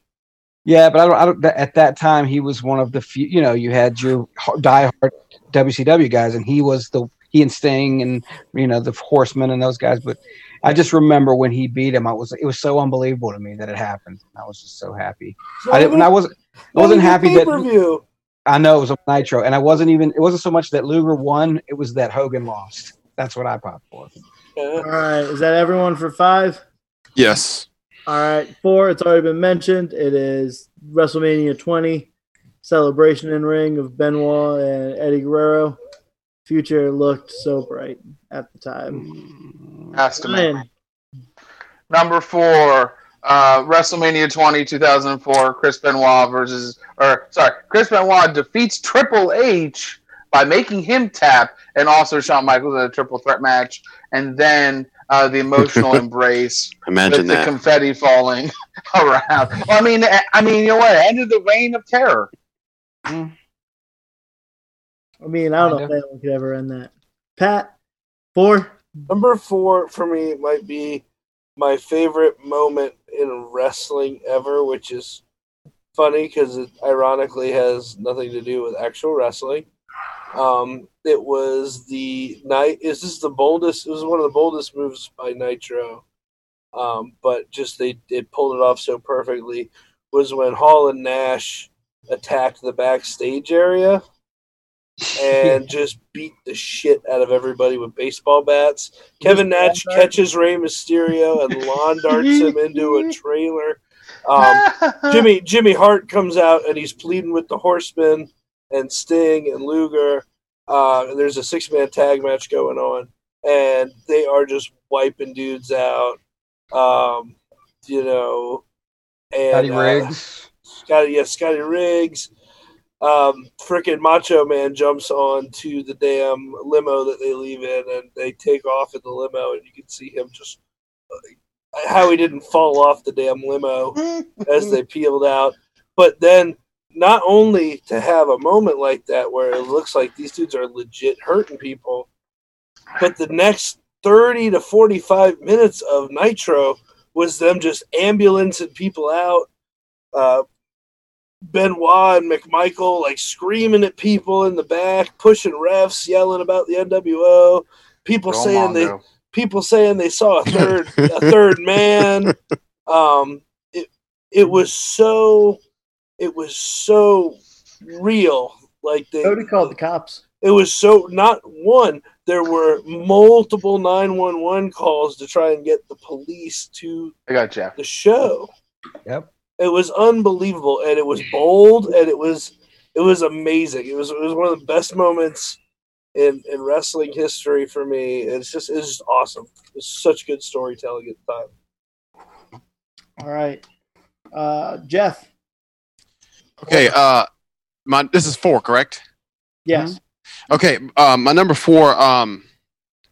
Yeah, but I don't. I don't at that time, he was one of the few. You know, you had your h- diehard WCW guys, and he was the he and Sting and you know the Horsemen and those guys. But I just remember when he beat him, I was it was so unbelievable to me that it happened. I was just so happy. I didn't. I wasn't. I wasn't happy that. I know it was on Nitro, and I wasn't even. It wasn't so much that Luger won; it was that Hogan lost. That's what I popped for.
All right, is that everyone for five?
Yes.
All right, four. It's already been mentioned. It is WrestleMania 20 celebration in ring of Benoit and Eddie Guerrero. Future looked so bright at the time.
Has to be.
Ryan,
Number four, uh, WrestleMania 20, 2004, Chris Benoit versus, or sorry, Chris Benoit defeats Triple H by making him tap, and also Shawn Michaels in a triple threat match, and then uh, the emotional embrace
Imagine
with the confetti falling around. Well, I mean, I mean, you know what? It ended the reign of terror.
I mean, I don't know if anyone could ever end that. Pat, four.
Number four for me might be my favorite moment in wrestling ever, which is funny because it ironically has nothing to do with actual wrestling. Um, it was the night. Is this the boldest? It was one of the boldest moves by Nitro, um, but just they they pulled it off so perfectly. Was when Hall and Nash attacked the backstage area and just beat the shit out of everybody with baseball bats. Kevin Nash catches Rey Mysterio and lawn darts him into a trailer. Um, Jimmy Jimmy Hart comes out and he's pleading with the Horsemen and Sting and Luger. Uh, and there's a six man tag match going on, and they are just wiping dudes out. Um, you know, and
Scotty
uh,
Riggs.
Scotty, yeah, Scotty Riggs. Um, freaking Macho Man jumps on to the damn limo that they leave in, and they take off in the limo, and you can see him just uh, how he didn't fall off the damn limo as they peeled out. But then, not only to have a moment like that where it looks like these dudes are legit hurting people, but the next 30 to 45 minutes of Nitro was them just ambulancing people out. Uh, Benoit and McMichael like screaming at people in the back, pushing refs, yelling about the NWO. People saying they
Romondo.
people saying they saw a third a third man. Um, it it was so it was so real. Like they
Cody called the cops.
it was so not one. There were multiple nine one one calls to try and get the police to
I got you.
the show.
Yep.
It was unbelievable, and it was bold, and it was it was amazing. It was it was one of the best moments in in wrestling history for me. It's just it's just awesome. It's such good storytelling at the time.
All right. Uh, Jeff.
Okay, uh, my this is four, correct?
Yes.
Okay, um, my number four. Um,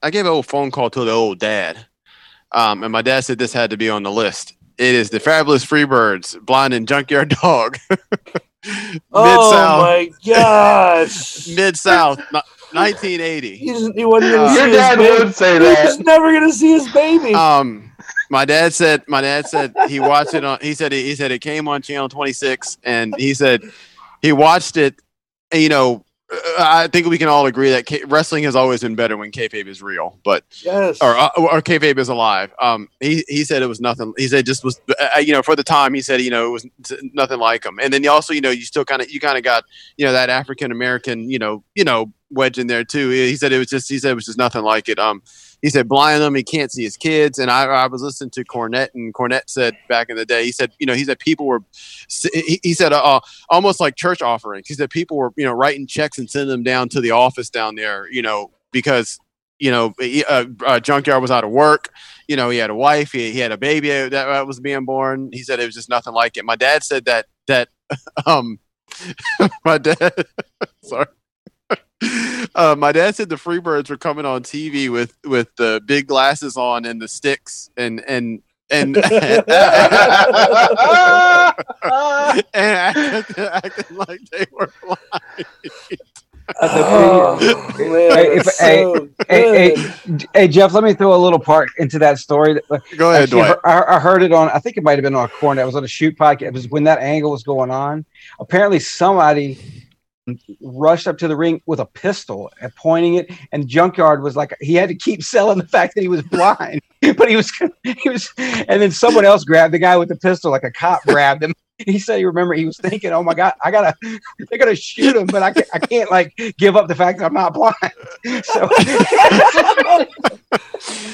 I gave an old phone call to the old dad, um, and my dad said this had to be on the list. It is the Fabulous Freebirds, Blind and Junkyard Dog, Mid
Oh
South,
my gosh!
Mid South, 1980.
He, just, he wasn't gonna
Uh,
see
Your
his
dad
baby.
would say
He
that.
was never gonna see his baby.
Um, my dad said my dad said he watched it on. He said he said it came on channel 26, and he said he watched it. You know, I think we can all agree that K- wrestling has always been better when kayfabe is real, but
yes.
or uh, or kayfabe is alive. Um, he he said it was nothing. He said just was uh, you know for the time he said you know it was nothing like him. And then you also you know you still kind of you kind of got you know that African American you know you know wedge in there too. He said it was just he said it was just nothing like it. Um, he said blind him, he can't see his kids. And I, I was listening to Cornette, and Cornette said back in the day, he said, you know, he said people were, he, he said, uh, almost like church offerings. He said people were, you know, writing checks and sending them down to the office down there, you know, because you know, uh, uh, Junkyard was out of work. You know, he had a wife, he, he had a baby that was being born. He said it was just nothing like it. My dad said that that um, my dad, sorry. Uh, my dad said the Freebirds were coming on TV with with the big glasses on and the sticks and and and and acting, acting like they were blind.
Oh, man,
Hey, if-
it's
hey,
so
Hey, hey, hey, Jeff, let me throw a little part into that story.
Go ahead,
Actually,
Dwight.
I, I heard it on. I think it might have been on a corner. It was on a shoot podcast. It was when that angle was going on. Apparently, somebody rushed up to the ring with a pistol and pointing it, and Junkyard was like, he had to keep selling the fact that he was blind, but he was, he was, and then someone else grabbed the guy with the pistol, like a cop grabbed him. He said he remember he was thinking, "Oh my God, I gotta, they're gonna shoot him, but I can't, I can't like give up the fact that I'm not blind." So,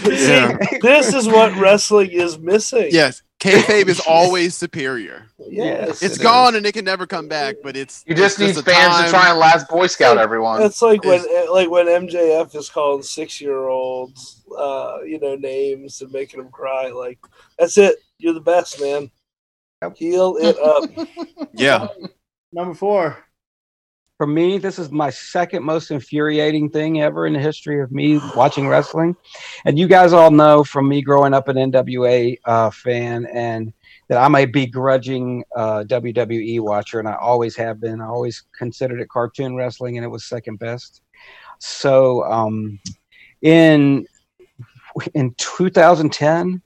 Yeah.
this is what wrestling is missing.
Yes, kayfabe is always superior.
Yes.
It's
It
gone and it can never come back. But it's
You just
it's
need
a
fans
time-
to try and last Boy Scout everyone.
It's like when
Is-
like when MJF is calling six year olds, uh, you know, names and making them cry. Like that's it. You're the best, man. Heal it up.
Yeah,
Number four.
For me, this is my second most infuriating thing ever in the history of me watching wrestling. And you guys all know from me growing up an NWA uh, fan and that I'm a begrudging uh, WWE watcher, and I always have been. I always considered it cartoon wrestling, and it was second best. So, um, in in 2010,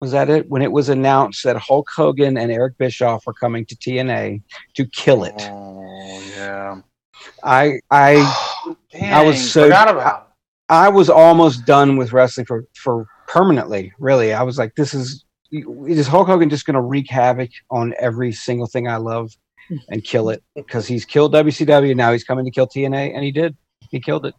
was that it? When it was announced that Hulk Hogan and Eric Bischoff were coming to TNA to kill it.
Oh yeah.
I I
Dang,
I was so-
about.
I was almost done with wrestling for for permanently. Really, I was like, this is is Hulk Hogan just going to wreak havoc on every single thing I love and kill it because he's killed WCW. Now he's coming to kill TNA, and he did. He killed it.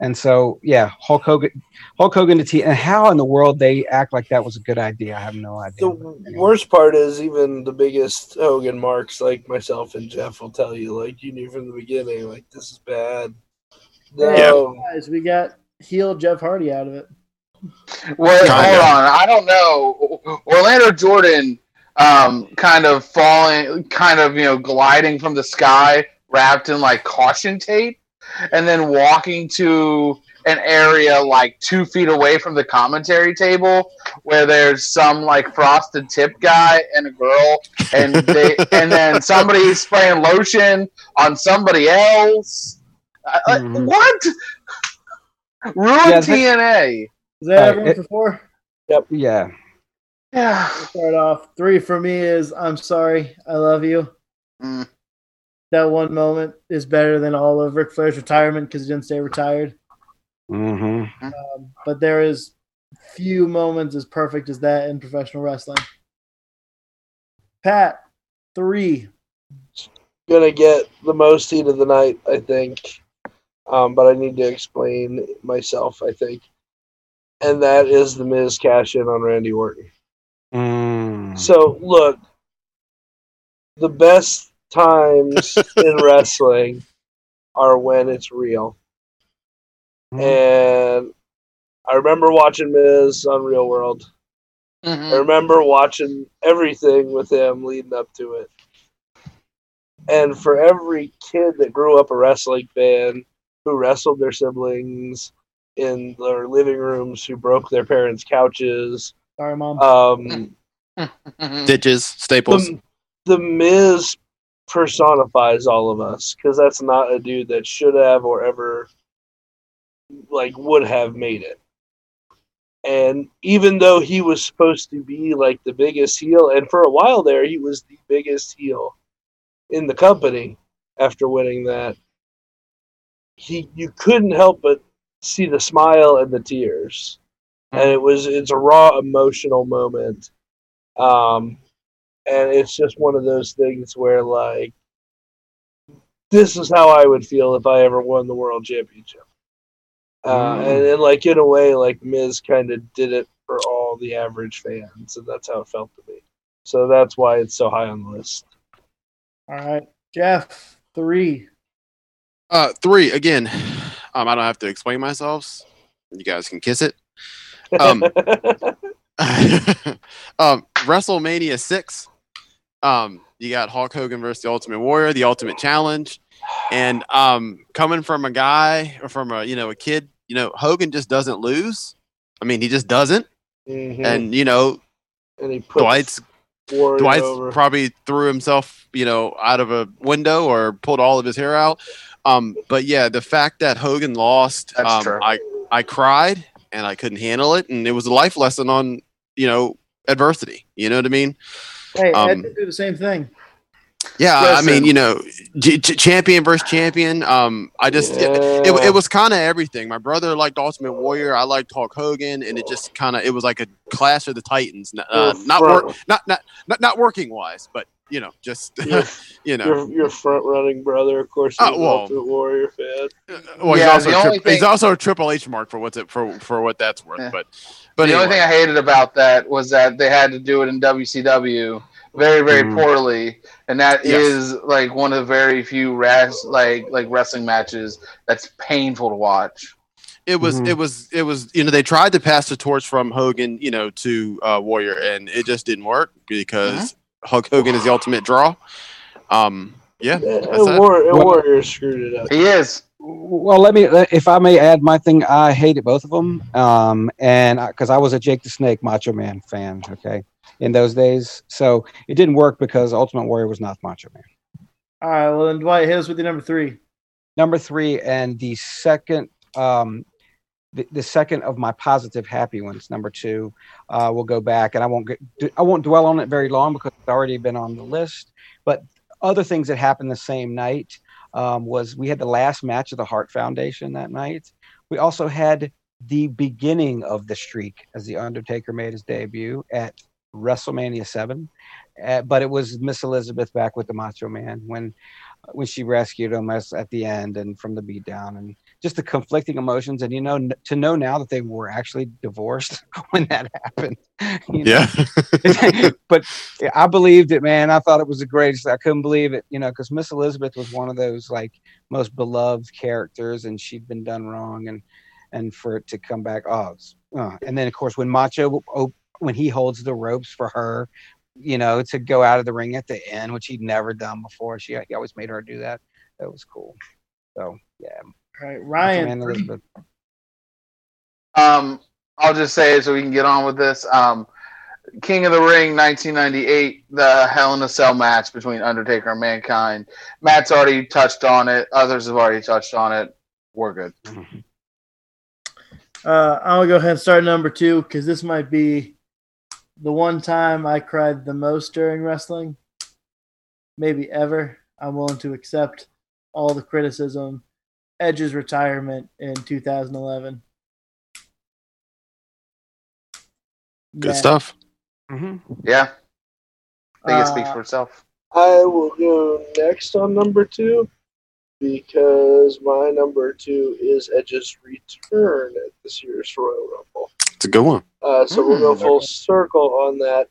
And so, yeah, Hulk Hogan, Hulk Hogan to T. And how in the world they act like that was a good idea? I have no idea.
The
anyway.
worst part is even the biggest Hogan marks, like myself and Jeff, will tell you, like you knew from the beginning, like this is bad. No,
Guys, we got heel Jeff Hardy out of it.
Well,
Kinda.
hold on. I don't know. Orlando Jordan, um, kind of falling, kind of you know, gliding from the sky, wrapped in like caution tape, and then walking to an area like two feet away from the commentary table where there's some like frosted tip guy and a girl and they and then somebody spraying lotion on somebody else I- I-
Mhm.
what ruin
Yeah,
tna
Is that
Right,
everyone
it-
for four?
yeah,
yeah
We'll start off. Three for me is I'm sorry, I love you.
Mm.
That one moment is better than all of Ric Flair's retirement because he didn't stay retired.
Mm-hmm.
Um, but there is few moments as perfect as that in professional wrestling. Pat, three.
Gonna get the most heat of the night, I think. Um, but I need to explain myself, I think. And that is the Miz cash in on Randy Orton.
Mm.
So look, the best times in wrestling are when it's real. And I remember watching Miz on Real World. I
Mhm.
remember watching everything with him leading up to it. And for every kid that grew up a wrestling fan, who wrestled their siblings in their living rooms, who broke their parents' couches,
Sorry, mom.
um.
Ditches, staples.
the, the Miz personifies all of us because that's not a dude that should have or ever like would have made it. And even though he was supposed to be like the biggest heel, and for a while there he was the biggest heel in the company after winning that, he you couldn't help but see the smile and the tears, and it was it's a raw emotional moment. Um, and it's just one of those things where like this is how I would feel if I ever won the world championship. Uh,
Mm.
and then like in a way like Miz kind of did it for all the average fans and that's how it felt to me. So that's why it's so high on the list.
All right, Jeff, three.
Uh, three again. Um, I don't have to explain myself. You guys can kiss it. Um, um, WrestleMania six. Um, you got Hulk Hogan versus the Ultimate Warrior, the Ultimate Challenge, and um, coming from a guy or from a you know a kid, you know Hogan just doesn't lose. I mean, he just doesn't.
Mhm.
And you know
and he put
Dwight's
Warrior
Dwight
over.
probably threw himself, you know, out of a window or pulled all of his hair out. Um, but yeah, the fact that Hogan lost, um. I I cried and I couldn't handle it, and it was a life lesson on you know adversity. You know what I mean?
Hey, I
Um,
had to do the same thing.
Yeah, I mean, you know, G- Ch- champion versus champion. Um, I just it, it, it was kind of everything. My brother liked Ultimate Warrior. I liked Hulk Hogan, and it just kind of it was like a clash of the Titans. Uh, not work, not not not not working wise, but you know, just
You're,
you know.
your, your front running brother, of course, is
Oh,
an
well.
Ultimate Warrior fan.
Well, he's also
the
a he's also a Triple H mark for what's it for for what that's worth.
Yeah.
But but
the only thing I hated about that was that they had to do it in WCW very, very
Mm.
poorly, and that is
Yes.
like one of the very few ras- like like wrestling matches that's painful to watch.
it was
Mhm.
it was it was you know they tried to pass the torch from Hogan you know to uh, Warrior and it just didn't work because Hulk Hogan is the ultimate draw. Um, yeah,
Yeah,
that's
and
it.
War- Warrior screwed it up.
He is.
Well, let me, if I may add my thing, I hated both of them. Um, and because I, was a Jake the Snake Macho Man fan, okay, in those days. So it didn't work because Ultimate Warrior was not Macho Man.
All right, well then Dwight, hit us with your number three.
Number three, and the second, um, the, the second of my positive happy ones, number two, uh, we'll go back and I won't get, I won't dwell on it very long because it's already been on the list. But other things that happened the same night um, was we had the last match of the Heart Foundation that night. We also had the beginning of the streak as the Undertaker made his debut at WrestleMania Seven, uh, but it was Miss Elizabeth back with the Macho Man when when she rescued him as, at the end and from the beatdown and just the conflicting emotions and you know n- to know now that they were actually divorced when that happened. you know?
yeah.
but yeah, I believed it, man. I thought it was the greatest. I couldn't believe it, you know, because Miss Elizabeth was one of those like most beloved characters, and she'd been done wrong, and and for it to come back, oh, uh. and then of course when Macho op- when he holds the ropes for her, you know, to go out of the ring at the end, which he'd never done before. She he always made her do that. That was cool. So yeah,
All right, Ryan.
Elizabeth.
Um, I'll just say so we can get on with this. Um, King of the Ring, 1998, the Hell in a Cell match between Undertaker and Mankind. Matt's already touched on it. Others have already touched on it. We're good.
Uh, I'm gonna go ahead and start number two because this might be the one time I cried the most during wrestling, maybe ever. I'm willing to accept all the criticism Edge's retirement in 2011.
Good
Nah.
stuff. hmm
Yeah, I think it speaks
Uh,
for itself.
I will go next on number two because my number two is Edge's return at this year's Royal Rumble.
It's a good one.
Uh, so we'll go
Mm,
full circle on that.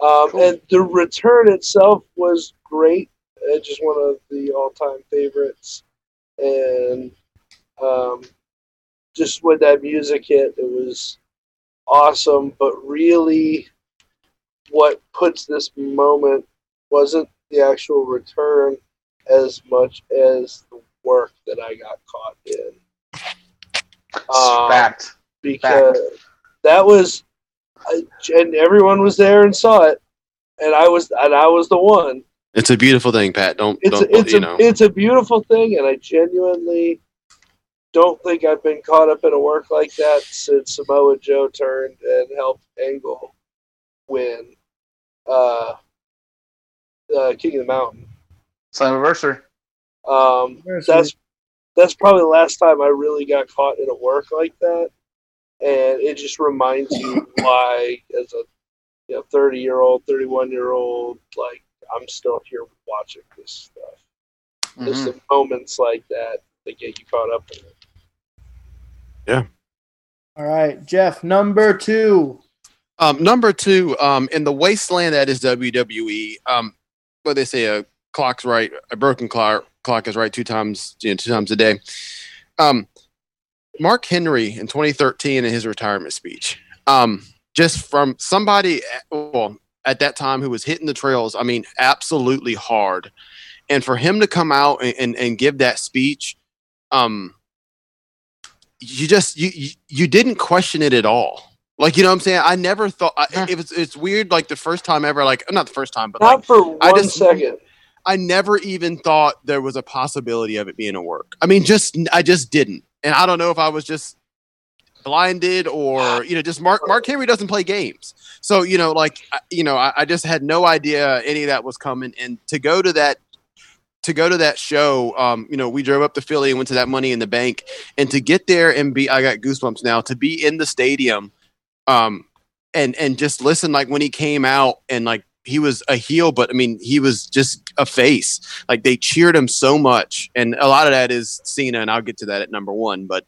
Um,
Cool.
And the return itself was great. It's just one of the all-time favorites, and um, just when that music hit, it was awesome. But really, what puts this moment wasn't the actual return as much as the work that I got caught in. Um,
Fact.
because that was, I, and everyone was there and saw it, and I was and I was the one.
It's a beautiful thing, Pat. Don't
It's
don't
a, it's
you
a
know.
it's a beautiful thing, and I genuinely don't think I've been caught up in a work like that since Samoa Joe turned and helped Angle win uh, uh, King of the Mountain.
Slammiversary.
Um, that's that's probably the last time I really got caught in a work like that, and it just reminds you why, as a you know, thirty year old, thirty one year old, like I'm still here watching this stuff. It's
Mhm.
the moments like that that get you caught up in it. Yeah.
All right, Jeff, number two.
Um, number two, um, in the wasteland that is WWE, um, what they say, a clock's right, a broken clock clock is right two times, you know, two times a day. Um, Mark Henry in 2013 in his retirement speech, um, just from somebody, well, at that time who was hitting the trails, I mean, absolutely hard, and for him to come out and, and, and give that speech, um, you just you, you you didn't question it at all. Like you know what I'm saying? I never thought I, it was it's weird like the first time ever like not the first time but like
Not for one
I just-
second.
I never even thought there was a possibility of it being a work. I mean just I just didn't. And I don't know if I was just blinded or you know just Mark Mark Henry doesn't play games. So you know like you know I, I just had no idea any of that was coming. And to go to that to go to that show um you know we drove up to Philly and went to that money in the bank. And to get there and be I got goosebumps now to be in the stadium um and and just listen like when he came out and like he was a heel but i mean he was just a face like they cheered him so much and a lot of that is cena and i'll get to that at number one but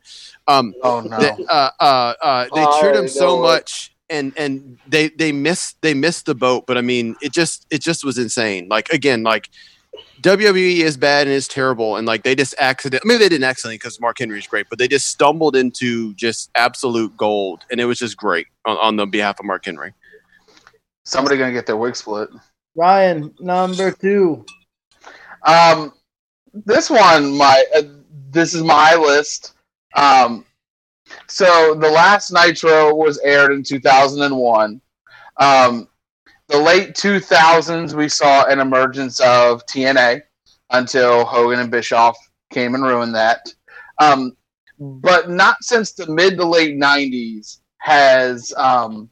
um
Oh no.
the- uh, uh, uh, they
I
cheered him so
it.
much and and they they missed they missed the boat but i mean it just it just was insane like again like WWE is bad and is terrible, and like they just accident. Maybe they didn't accidentally because Mark Henry is great, but they just stumbled into just absolute gold, and it was just great on, on the behalf of Mark Henry.
Somebody gonna get their wig split.
Ryan, number two.
Um, this one, my uh, this is my list. Um, so the last Nitro was aired in 2001. Um, the late 2000s, we saw an emergence of TNA until Hogan and Bischoff came and ruined that. Um, but not since the mid to late 90s has um,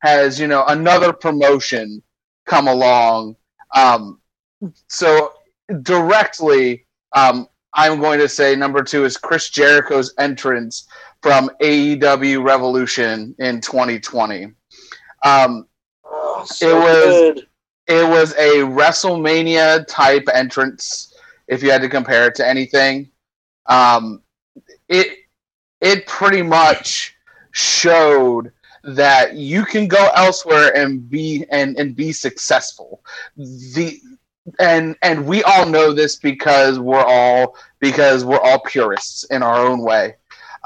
has you know another promotion come along. Um, so directly, um, I'm going to say number two is Chris Jericho's entrance from AEW Revolution in 2020. Um,
Oh, so
was-
good.
it was a WrestleMania type entrance. If you had to compare it to anything, um, it it pretty much showed that you can go elsewhere and be and, and be successful. The and and we all know this because we're all because we're all purists in our own way.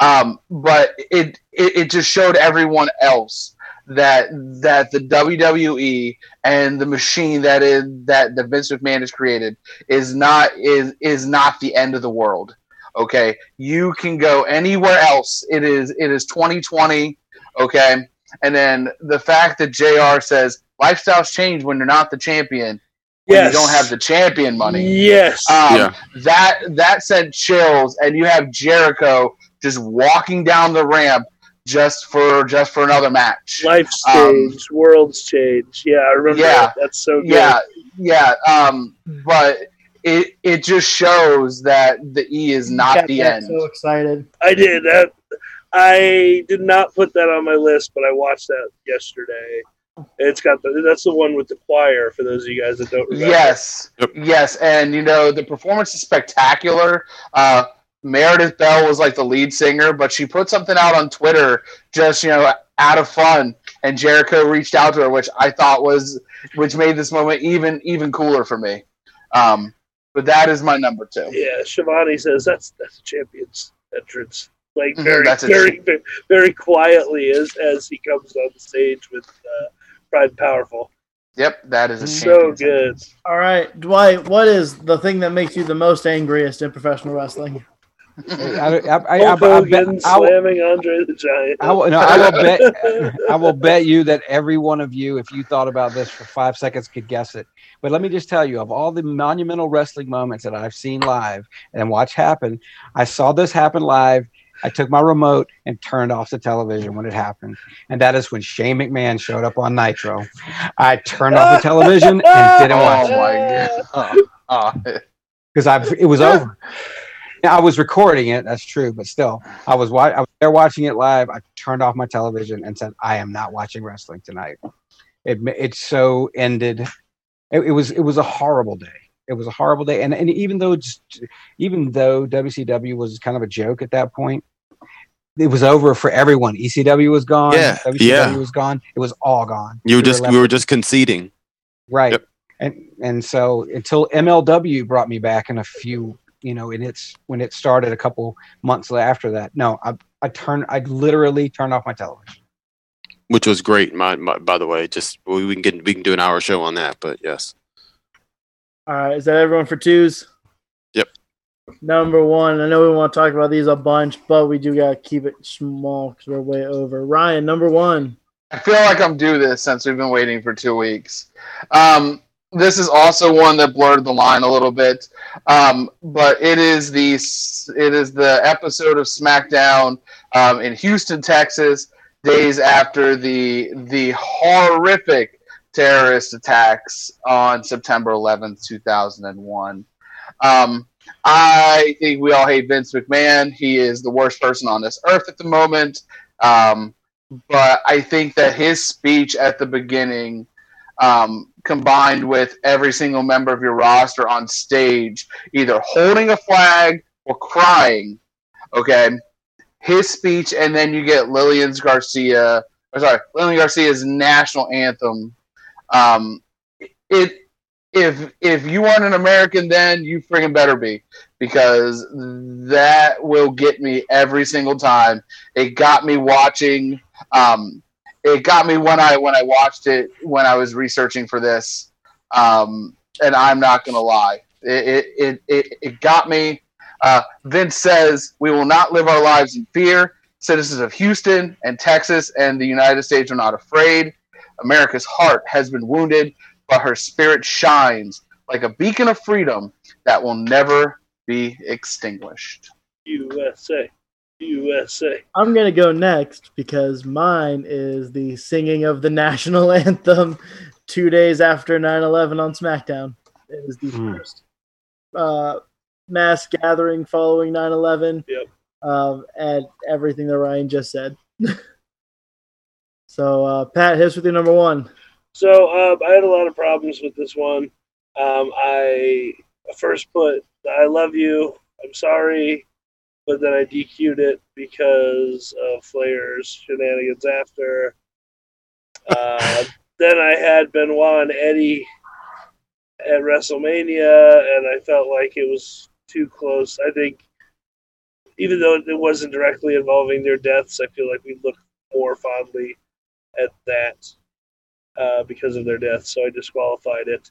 Um, but it, it it just showed everyone else that that the WWE and the machine that is that that Vince McMahon has created is not is is not the end of the world. Okay, you can go anywhere else. It is it is 2020. Okay, and then the fact that Jr. says lifestyles change when you're not the champion. When
Yes.
you don't have the champion money.
Yes.
Um,
Yeah.
That that sent chills, and you have Jericho just walking down the ramp just for just for another match.
Life's
um,
world's changed. Yeah, I remember
yeah.
that. That's so good.
yeah, yeah. Um, but it it just shows that the E is not the end.
So excited.
I did that. I did not put that on my list, but I watched that yesterday. It's got the that's the one with the choir for those of you guys that don't remember.
Yes,
Yep.
yes, and you know the performance is spectacular. Uh, Meredith Bell was like the lead singer, but she put something out on Twitter just you know out of fun, and Jericho reached out to her, which I thought was which made this moment even even cooler for me. Um, but that is my number two.
Yeah, Shivani says that's that's a champion's entrance. Like
Mhm,
very very very, very quietly as as he comes on the stage with uh, Pride and Powerful.
Yep, that is a
So good.
entrance.
All right, Dwight. What is the thing that makes you the most angriest in professional wrestling?
I, I, I, I,
Hulk
I,
Hogan
I will-
slamming Andre the Giant.
I will, no, I will bet. I will bet you that every one of you, if you thought about this for five seconds, could guess it. But let me just tell you, of all the monumental wrestling moments that I've seen live and watched happen, I saw this happen live. I took my remote and turned off the television when it happened, and that is when Shane McMahon showed up on Nitro. I turned off the television and didn't oh, watch
Oh
it
my god! Oh,
because I it was over. I was recording it. That's true, but still, I was wa- I was there watching it live. I turned off my television and said, "I am not watching wrestling tonight." It it so ended. It, it was it was a horrible day. It was a horrible day, and and even though it's, even though WCW was kind of a joke at that point, it was over for everyone. ECW was gone.
Yeah,
WCW
yeah.
was gone. It was all gone.
You were
We
just we were just conceding.
right
Yep.
and and so until mlw brought me back in a few you know in it's when it started a couple months after that no i i turned i literally turned off my television
which was great. My, my by the way, just we, we can get we can do an hour show on that, but yes,
All right, is that everyone for twos?
Yep.
Number one, I know we want to talk about these a bunch, but we do gotta keep it small because we're way over. Ryan, number one.
I feel like I'm due this since we've been waiting for two weeks. Um, this is also one that blurred the line a little bit, um, but it is the it is the episode of SmackDown um, in Houston, Texas, days after the the horrific terrorist attacks on September 11th, 2001. Um, I think we all hate Vince McMahon. He is the worst person on this earth at the moment. Um, but I think that his speech at the beginning, um, combined with every single member of your roster on stage, either holding a flag or crying, okay, his speech, and then you get Lillian's Garcia, or sorry, Lillian Garcia's national anthem. Um, it if if you aren't an American then, you friggin' better be because that will get me every single time. It got me watching. Um, it got me when I when I watched it when I was researching for this. Um, and I'm not gonna lie, it it it, it, got me. Uh, Vince says we will not live our lives in fear. Citizens of Houston and Texas and the United States are not afraid. America's heart has been wounded, but her spirit shines like a beacon of freedom that will never be extinguished.
USA, USA.
I'm gonna go next because mine is the singing of the national anthem two days after 9/11 on SmackDown. It is the
Hmm.
first uh, mass gathering following 9/11.
Yep.
Um, and everything that Ryan just said. so uh, Pat, hits with your number one.
So um, I had a lot of problems with this one. Um, I first put "I love you," "I'm sorry," but then I DQ'd it because of Flair's shenanigans after. Uh, then I had Benoit and Eddie at WrestleMania, and I felt like it was too close. I think, even though it wasn't directly involving their deaths, I feel like we look more fondly at that uh, because of their death, so I disqualified it.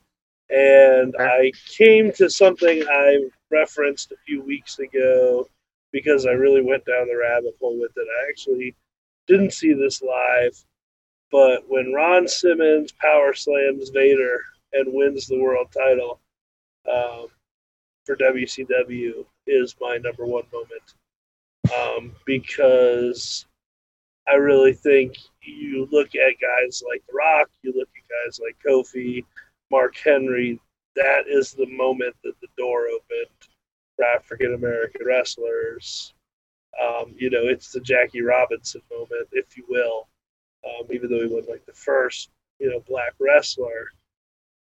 And I came to something I referenced a few weeks ago because I really went down the rabbit hole with it. I actually didn't see this live, but when Ron Simmons power slams Vader and wins the world title um, for WCW is my number one moment um, because I really think you look at guys like The Rock, you look at guys like Kofi, Mark Henry, that is the moment that the door opened for African American wrestlers. Um, you know, it's the Jackie Robinson moment, if you will. Um, even though he wasn't like the first, you know, black wrestler,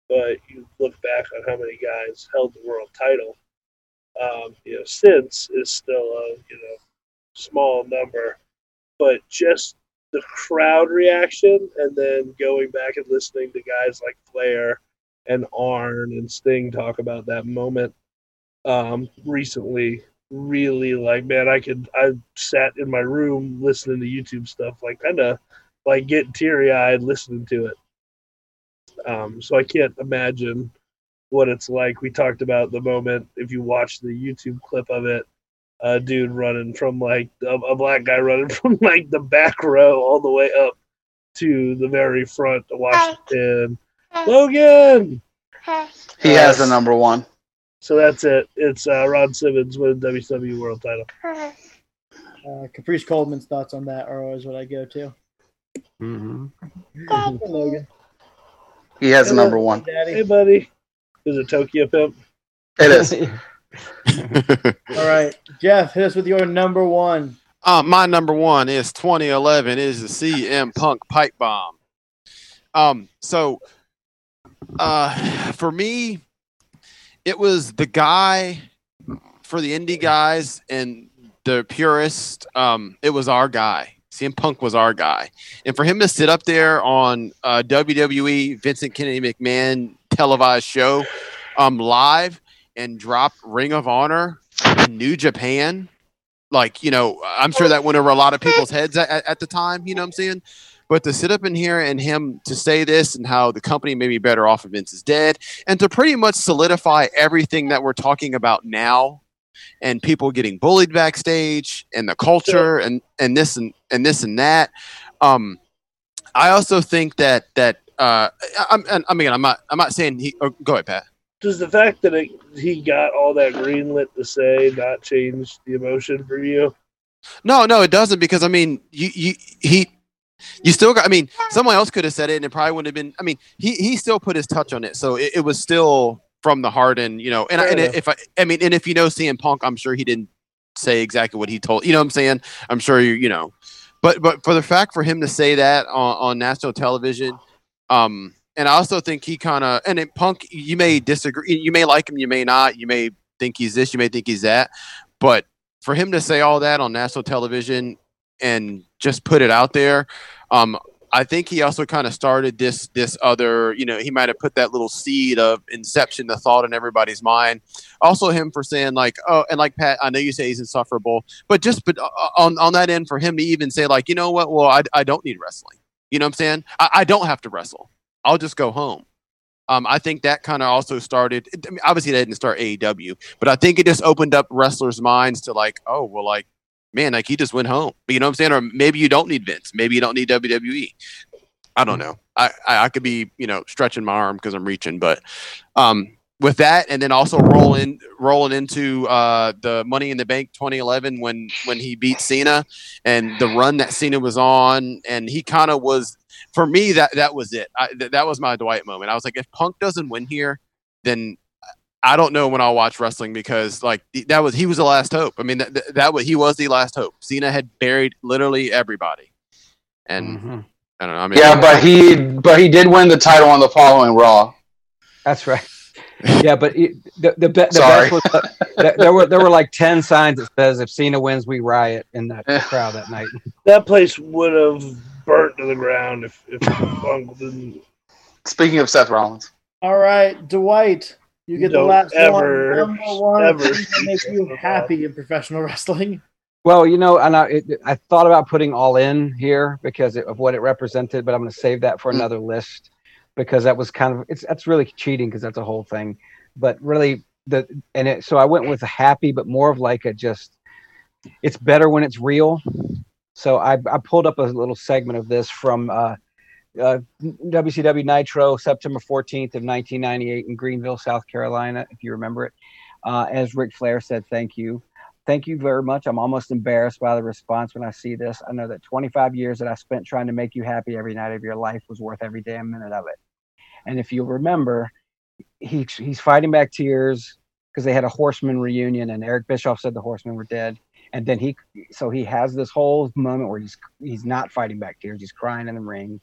but you look back on how many guys held the world title. Um, you know, since is still a you know small number, but just the crowd reaction, and then going back and listening to guys like Flair and Arn and Sting talk about that moment um, recently. Really, like, man, I could. I sat in my room listening to YouTube stuff, like, kind of like getting teary eyed listening to it. Um, so I can't imagine what it's like. We talked about the moment if you watch the YouTube clip of it, a dude running from like a, a black guy running from like the back row all the way up to the very front to Washington. Logan.
He has the number one.
So that's it. It's uh, Ron Simmons with WWE World Title.
Uh, Caprice Coleman's thoughts on that are always what I go to.
Mm-hmm.
Hey, Logan.
He has the
Hello,
number one.
Daddy.
Hey, buddy. Is it Tokyo Pimp?
It is.
All right, Jeff, hit us with your number one.
Uh, my number one is 2011 is the CM Punk pipe bomb. Um, so uh, for me, it was the guy for the indie guys and the purist. Um, it was our guy. CM Punk was our guy, and for him to sit up there on uh, WWE Vincent Kennedy McMahon televised show, um, live and drop Ring of Honor in New Japan. Like you know i'm sure that went over a lot of people's heads at, at, at the time you know what i'm saying? But to sit up in here and him to say this and how the company may be better off if vince is dead and to pretty much solidify everything that we're talking about now and people getting bullied backstage and the culture and and this and and this and that um i also think that that uh i'm i mean i'm not i'm not saying he oh, go ahead pat
Does the fact that it, he got all that greenlit to say not change the emotion for you?
No, no, it doesn't because I mean, you, you, he, you still got. I mean, someone else could have said it, and it probably wouldn't have been. I mean, he, he still put his touch on it, so it, it was still from the heart, and you know, and, I, and if I, I mean, and if you know CM Punk, I'm sure he didn't say exactly what he told. You know, what I'm saying, I'm sure you, you know, but but for the fact for him to say that on, on national television, um, and I also think he kind of and it, Punk, you may disagree, you may like him, you may not, you may think he's this, you may think he's that, but for him to say all that on national television and just put it out there, um, I think he also kind of started this this other, you know, he might have put that little seed of inception, the thought in everybody's mind. Also, him for saying like, oh, and like Pat, I know you say he's insufferable, but just but uh, on on that end, for him to even say like, you know what, well, I I don't need wrestling. You know what I'm saying? I, I don't have to wrestle. I'll just go home. Um, I think that kind of also started. I mean, obviously, they didn't start AEW, but I think it just opened up wrestlers' minds to like, oh, well, like, man, like he just went home. You know what I'm saying? Or maybe you don't need Vince. Maybe you don't need WWE. I don't know. I I, I could be you know stretching my arm because I'm reaching, but um, with that, and then also rolling rolling into uh, the Money in the Bank 2011 when when he beat Cena, and the run that Cena was on, and he kind of was for me that that was it. I, th- that was my Dwight moment. I was like, if Punk doesn't win here, then I don't know when I'll watch wrestling because like that was he was the last hope. I mean that that, that was he was the last hope. Cena had buried literally everybody, and
Mhm.
I don't know. I mean,
Yeah, but he but he did win the title on the following Raw.
That's right. Yeah, but it, the the, be, the
Sorry.
best was uh, there were there were like ten signs that says if Cena wins, we riot in that crowd that night.
That place would have burnt to the ground if if Punk didn't.
Speaking of Seth Rollins,
All right, Dwight, you get the
Don't
last
ever,
one. Number one
ever
thing makes you happy in professional wrestling.
Well, you know, and I it, I thought about putting all in here because of what it represented, but I'm going to save that for
Mm.
another list because that was kind of it's that's really cheating because that's a whole thing. But really, the and it so I went with happy, but more of like a just it's better when it's real. So I I pulled up a little segment of this from uh, uh, WCW Nitro, September 14th of 1998 in Greenville, South Carolina, if you remember it. Uh, as Ric Flair said, "Thank you." thank you very much. I'm almost embarrassed by the response when I see this. I know that 25 years that I spent trying to make you happy every night of your life was worth every damn minute of it. And if you remember, he he's fighting back tears because they had a Horseman reunion, and Eric Bischoff said the Horsemen were dead, and then he so he has this whole moment where he's he's not fighting back tears, he's crying in the ring,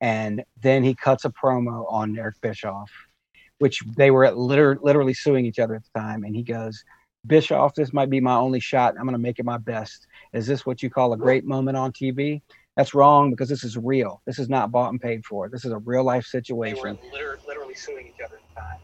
and then he cuts a promo on Eric Bischoff, which they were liter- literally suing each other at the time, and he goes. Bischoff, this might be my only shot. I'm going to make it my best. Is this what you call a great moment on TV? That's wrong because this is real. This is not bought and paid for. This is a real life situation.
They were liter- literally suing each other at the time.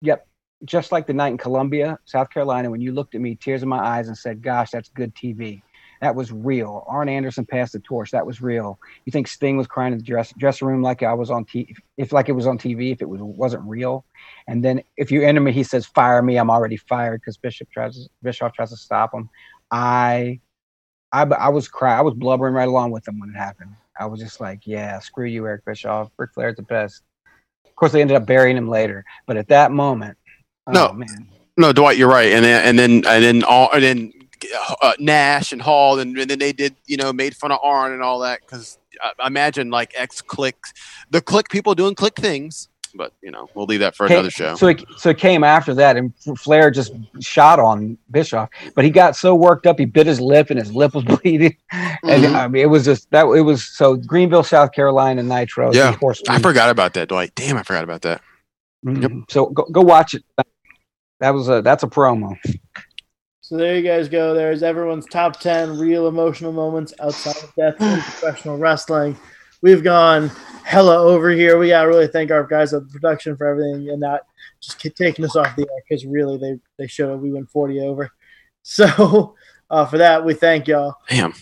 Yep. Just like the night in Columbia, South Carolina, when you looked at me, tears in my eyes, and said, Gosh, that's good TV. That was real. Arn Anderson passed the torch. That was real. You think Sting was crying in the dress, dressing room like I was on TV, if like it was on TV, if it was wasn't real. And then if you enter me, he says, "Fire me! I'm already fired." Because Bishop tries, Bischoff tries to stop him. I, I, I was crying. I was blubbering right along with him when it happened. I was just like, "Yeah, screw you, Eric Bischoff. Ric Flair's the best." Of course, they ended up burying him later. But at that moment, oh,
No.
man,
No, Dwight, you're right. And then and then and then all and then uh, Nash and Hall and, and then they did you know made fun of Arn and all that because I imagine like ex Kliq the Kliq people doing Kliq things. But you know we'll leave that for another show.
So it, so it came after that, and Flair just shot on Bischoff, but he got so worked up, he bit his lip, and his lip was bleeding. And
Mhm.
I mean, it was just that it was so Greenville, South Carolina, Nitro.
Yeah,
of course.
I forgot about that, Dwight. Damn, I forgot about that.
Mhm. So go, go watch it. That was a that's a promo.
So there you guys go. There's everyone's top 10 real emotional moments outside of death in professional wrestling. We've gone hella over here. We got to really thank our guys at the production for everything and not just taking us off the air because really they, they showed we went 40 over. So uh, for that, we thank y'all.
Damn.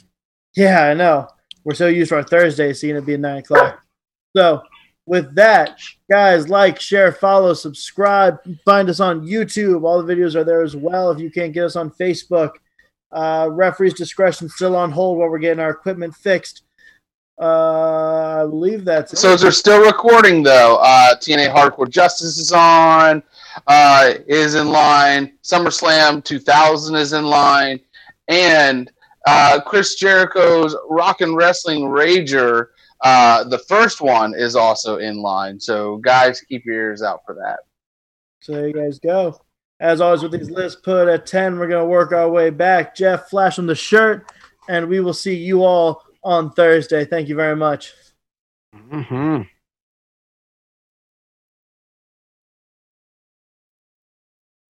Yeah, I know. We're so used to our Thursday seeing it being 9 o'clock. So with that, guys, like, share, follow, subscribe. Find us on YouTube. All the videos are there as well. If you can't get us on Facebook, uh, referee's discretion still on hold while we're getting our equipment fixed. Uh, I believe that's
So they're still recording though. Uh, TNA Hardcore Justice is on, uh, is in line. SummerSlam 2000 is in line, and uh, Chris Jericho's Rock and Wrestling Rager, uh, the first one, is also in line. So guys, keep your ears out for that.
So there you guys go. As always with these lists put at 10, we're going to work our way back. Jeff, flash on the shirt, and we will see you all on Thursday. Thank you very much.
Mm-hmm.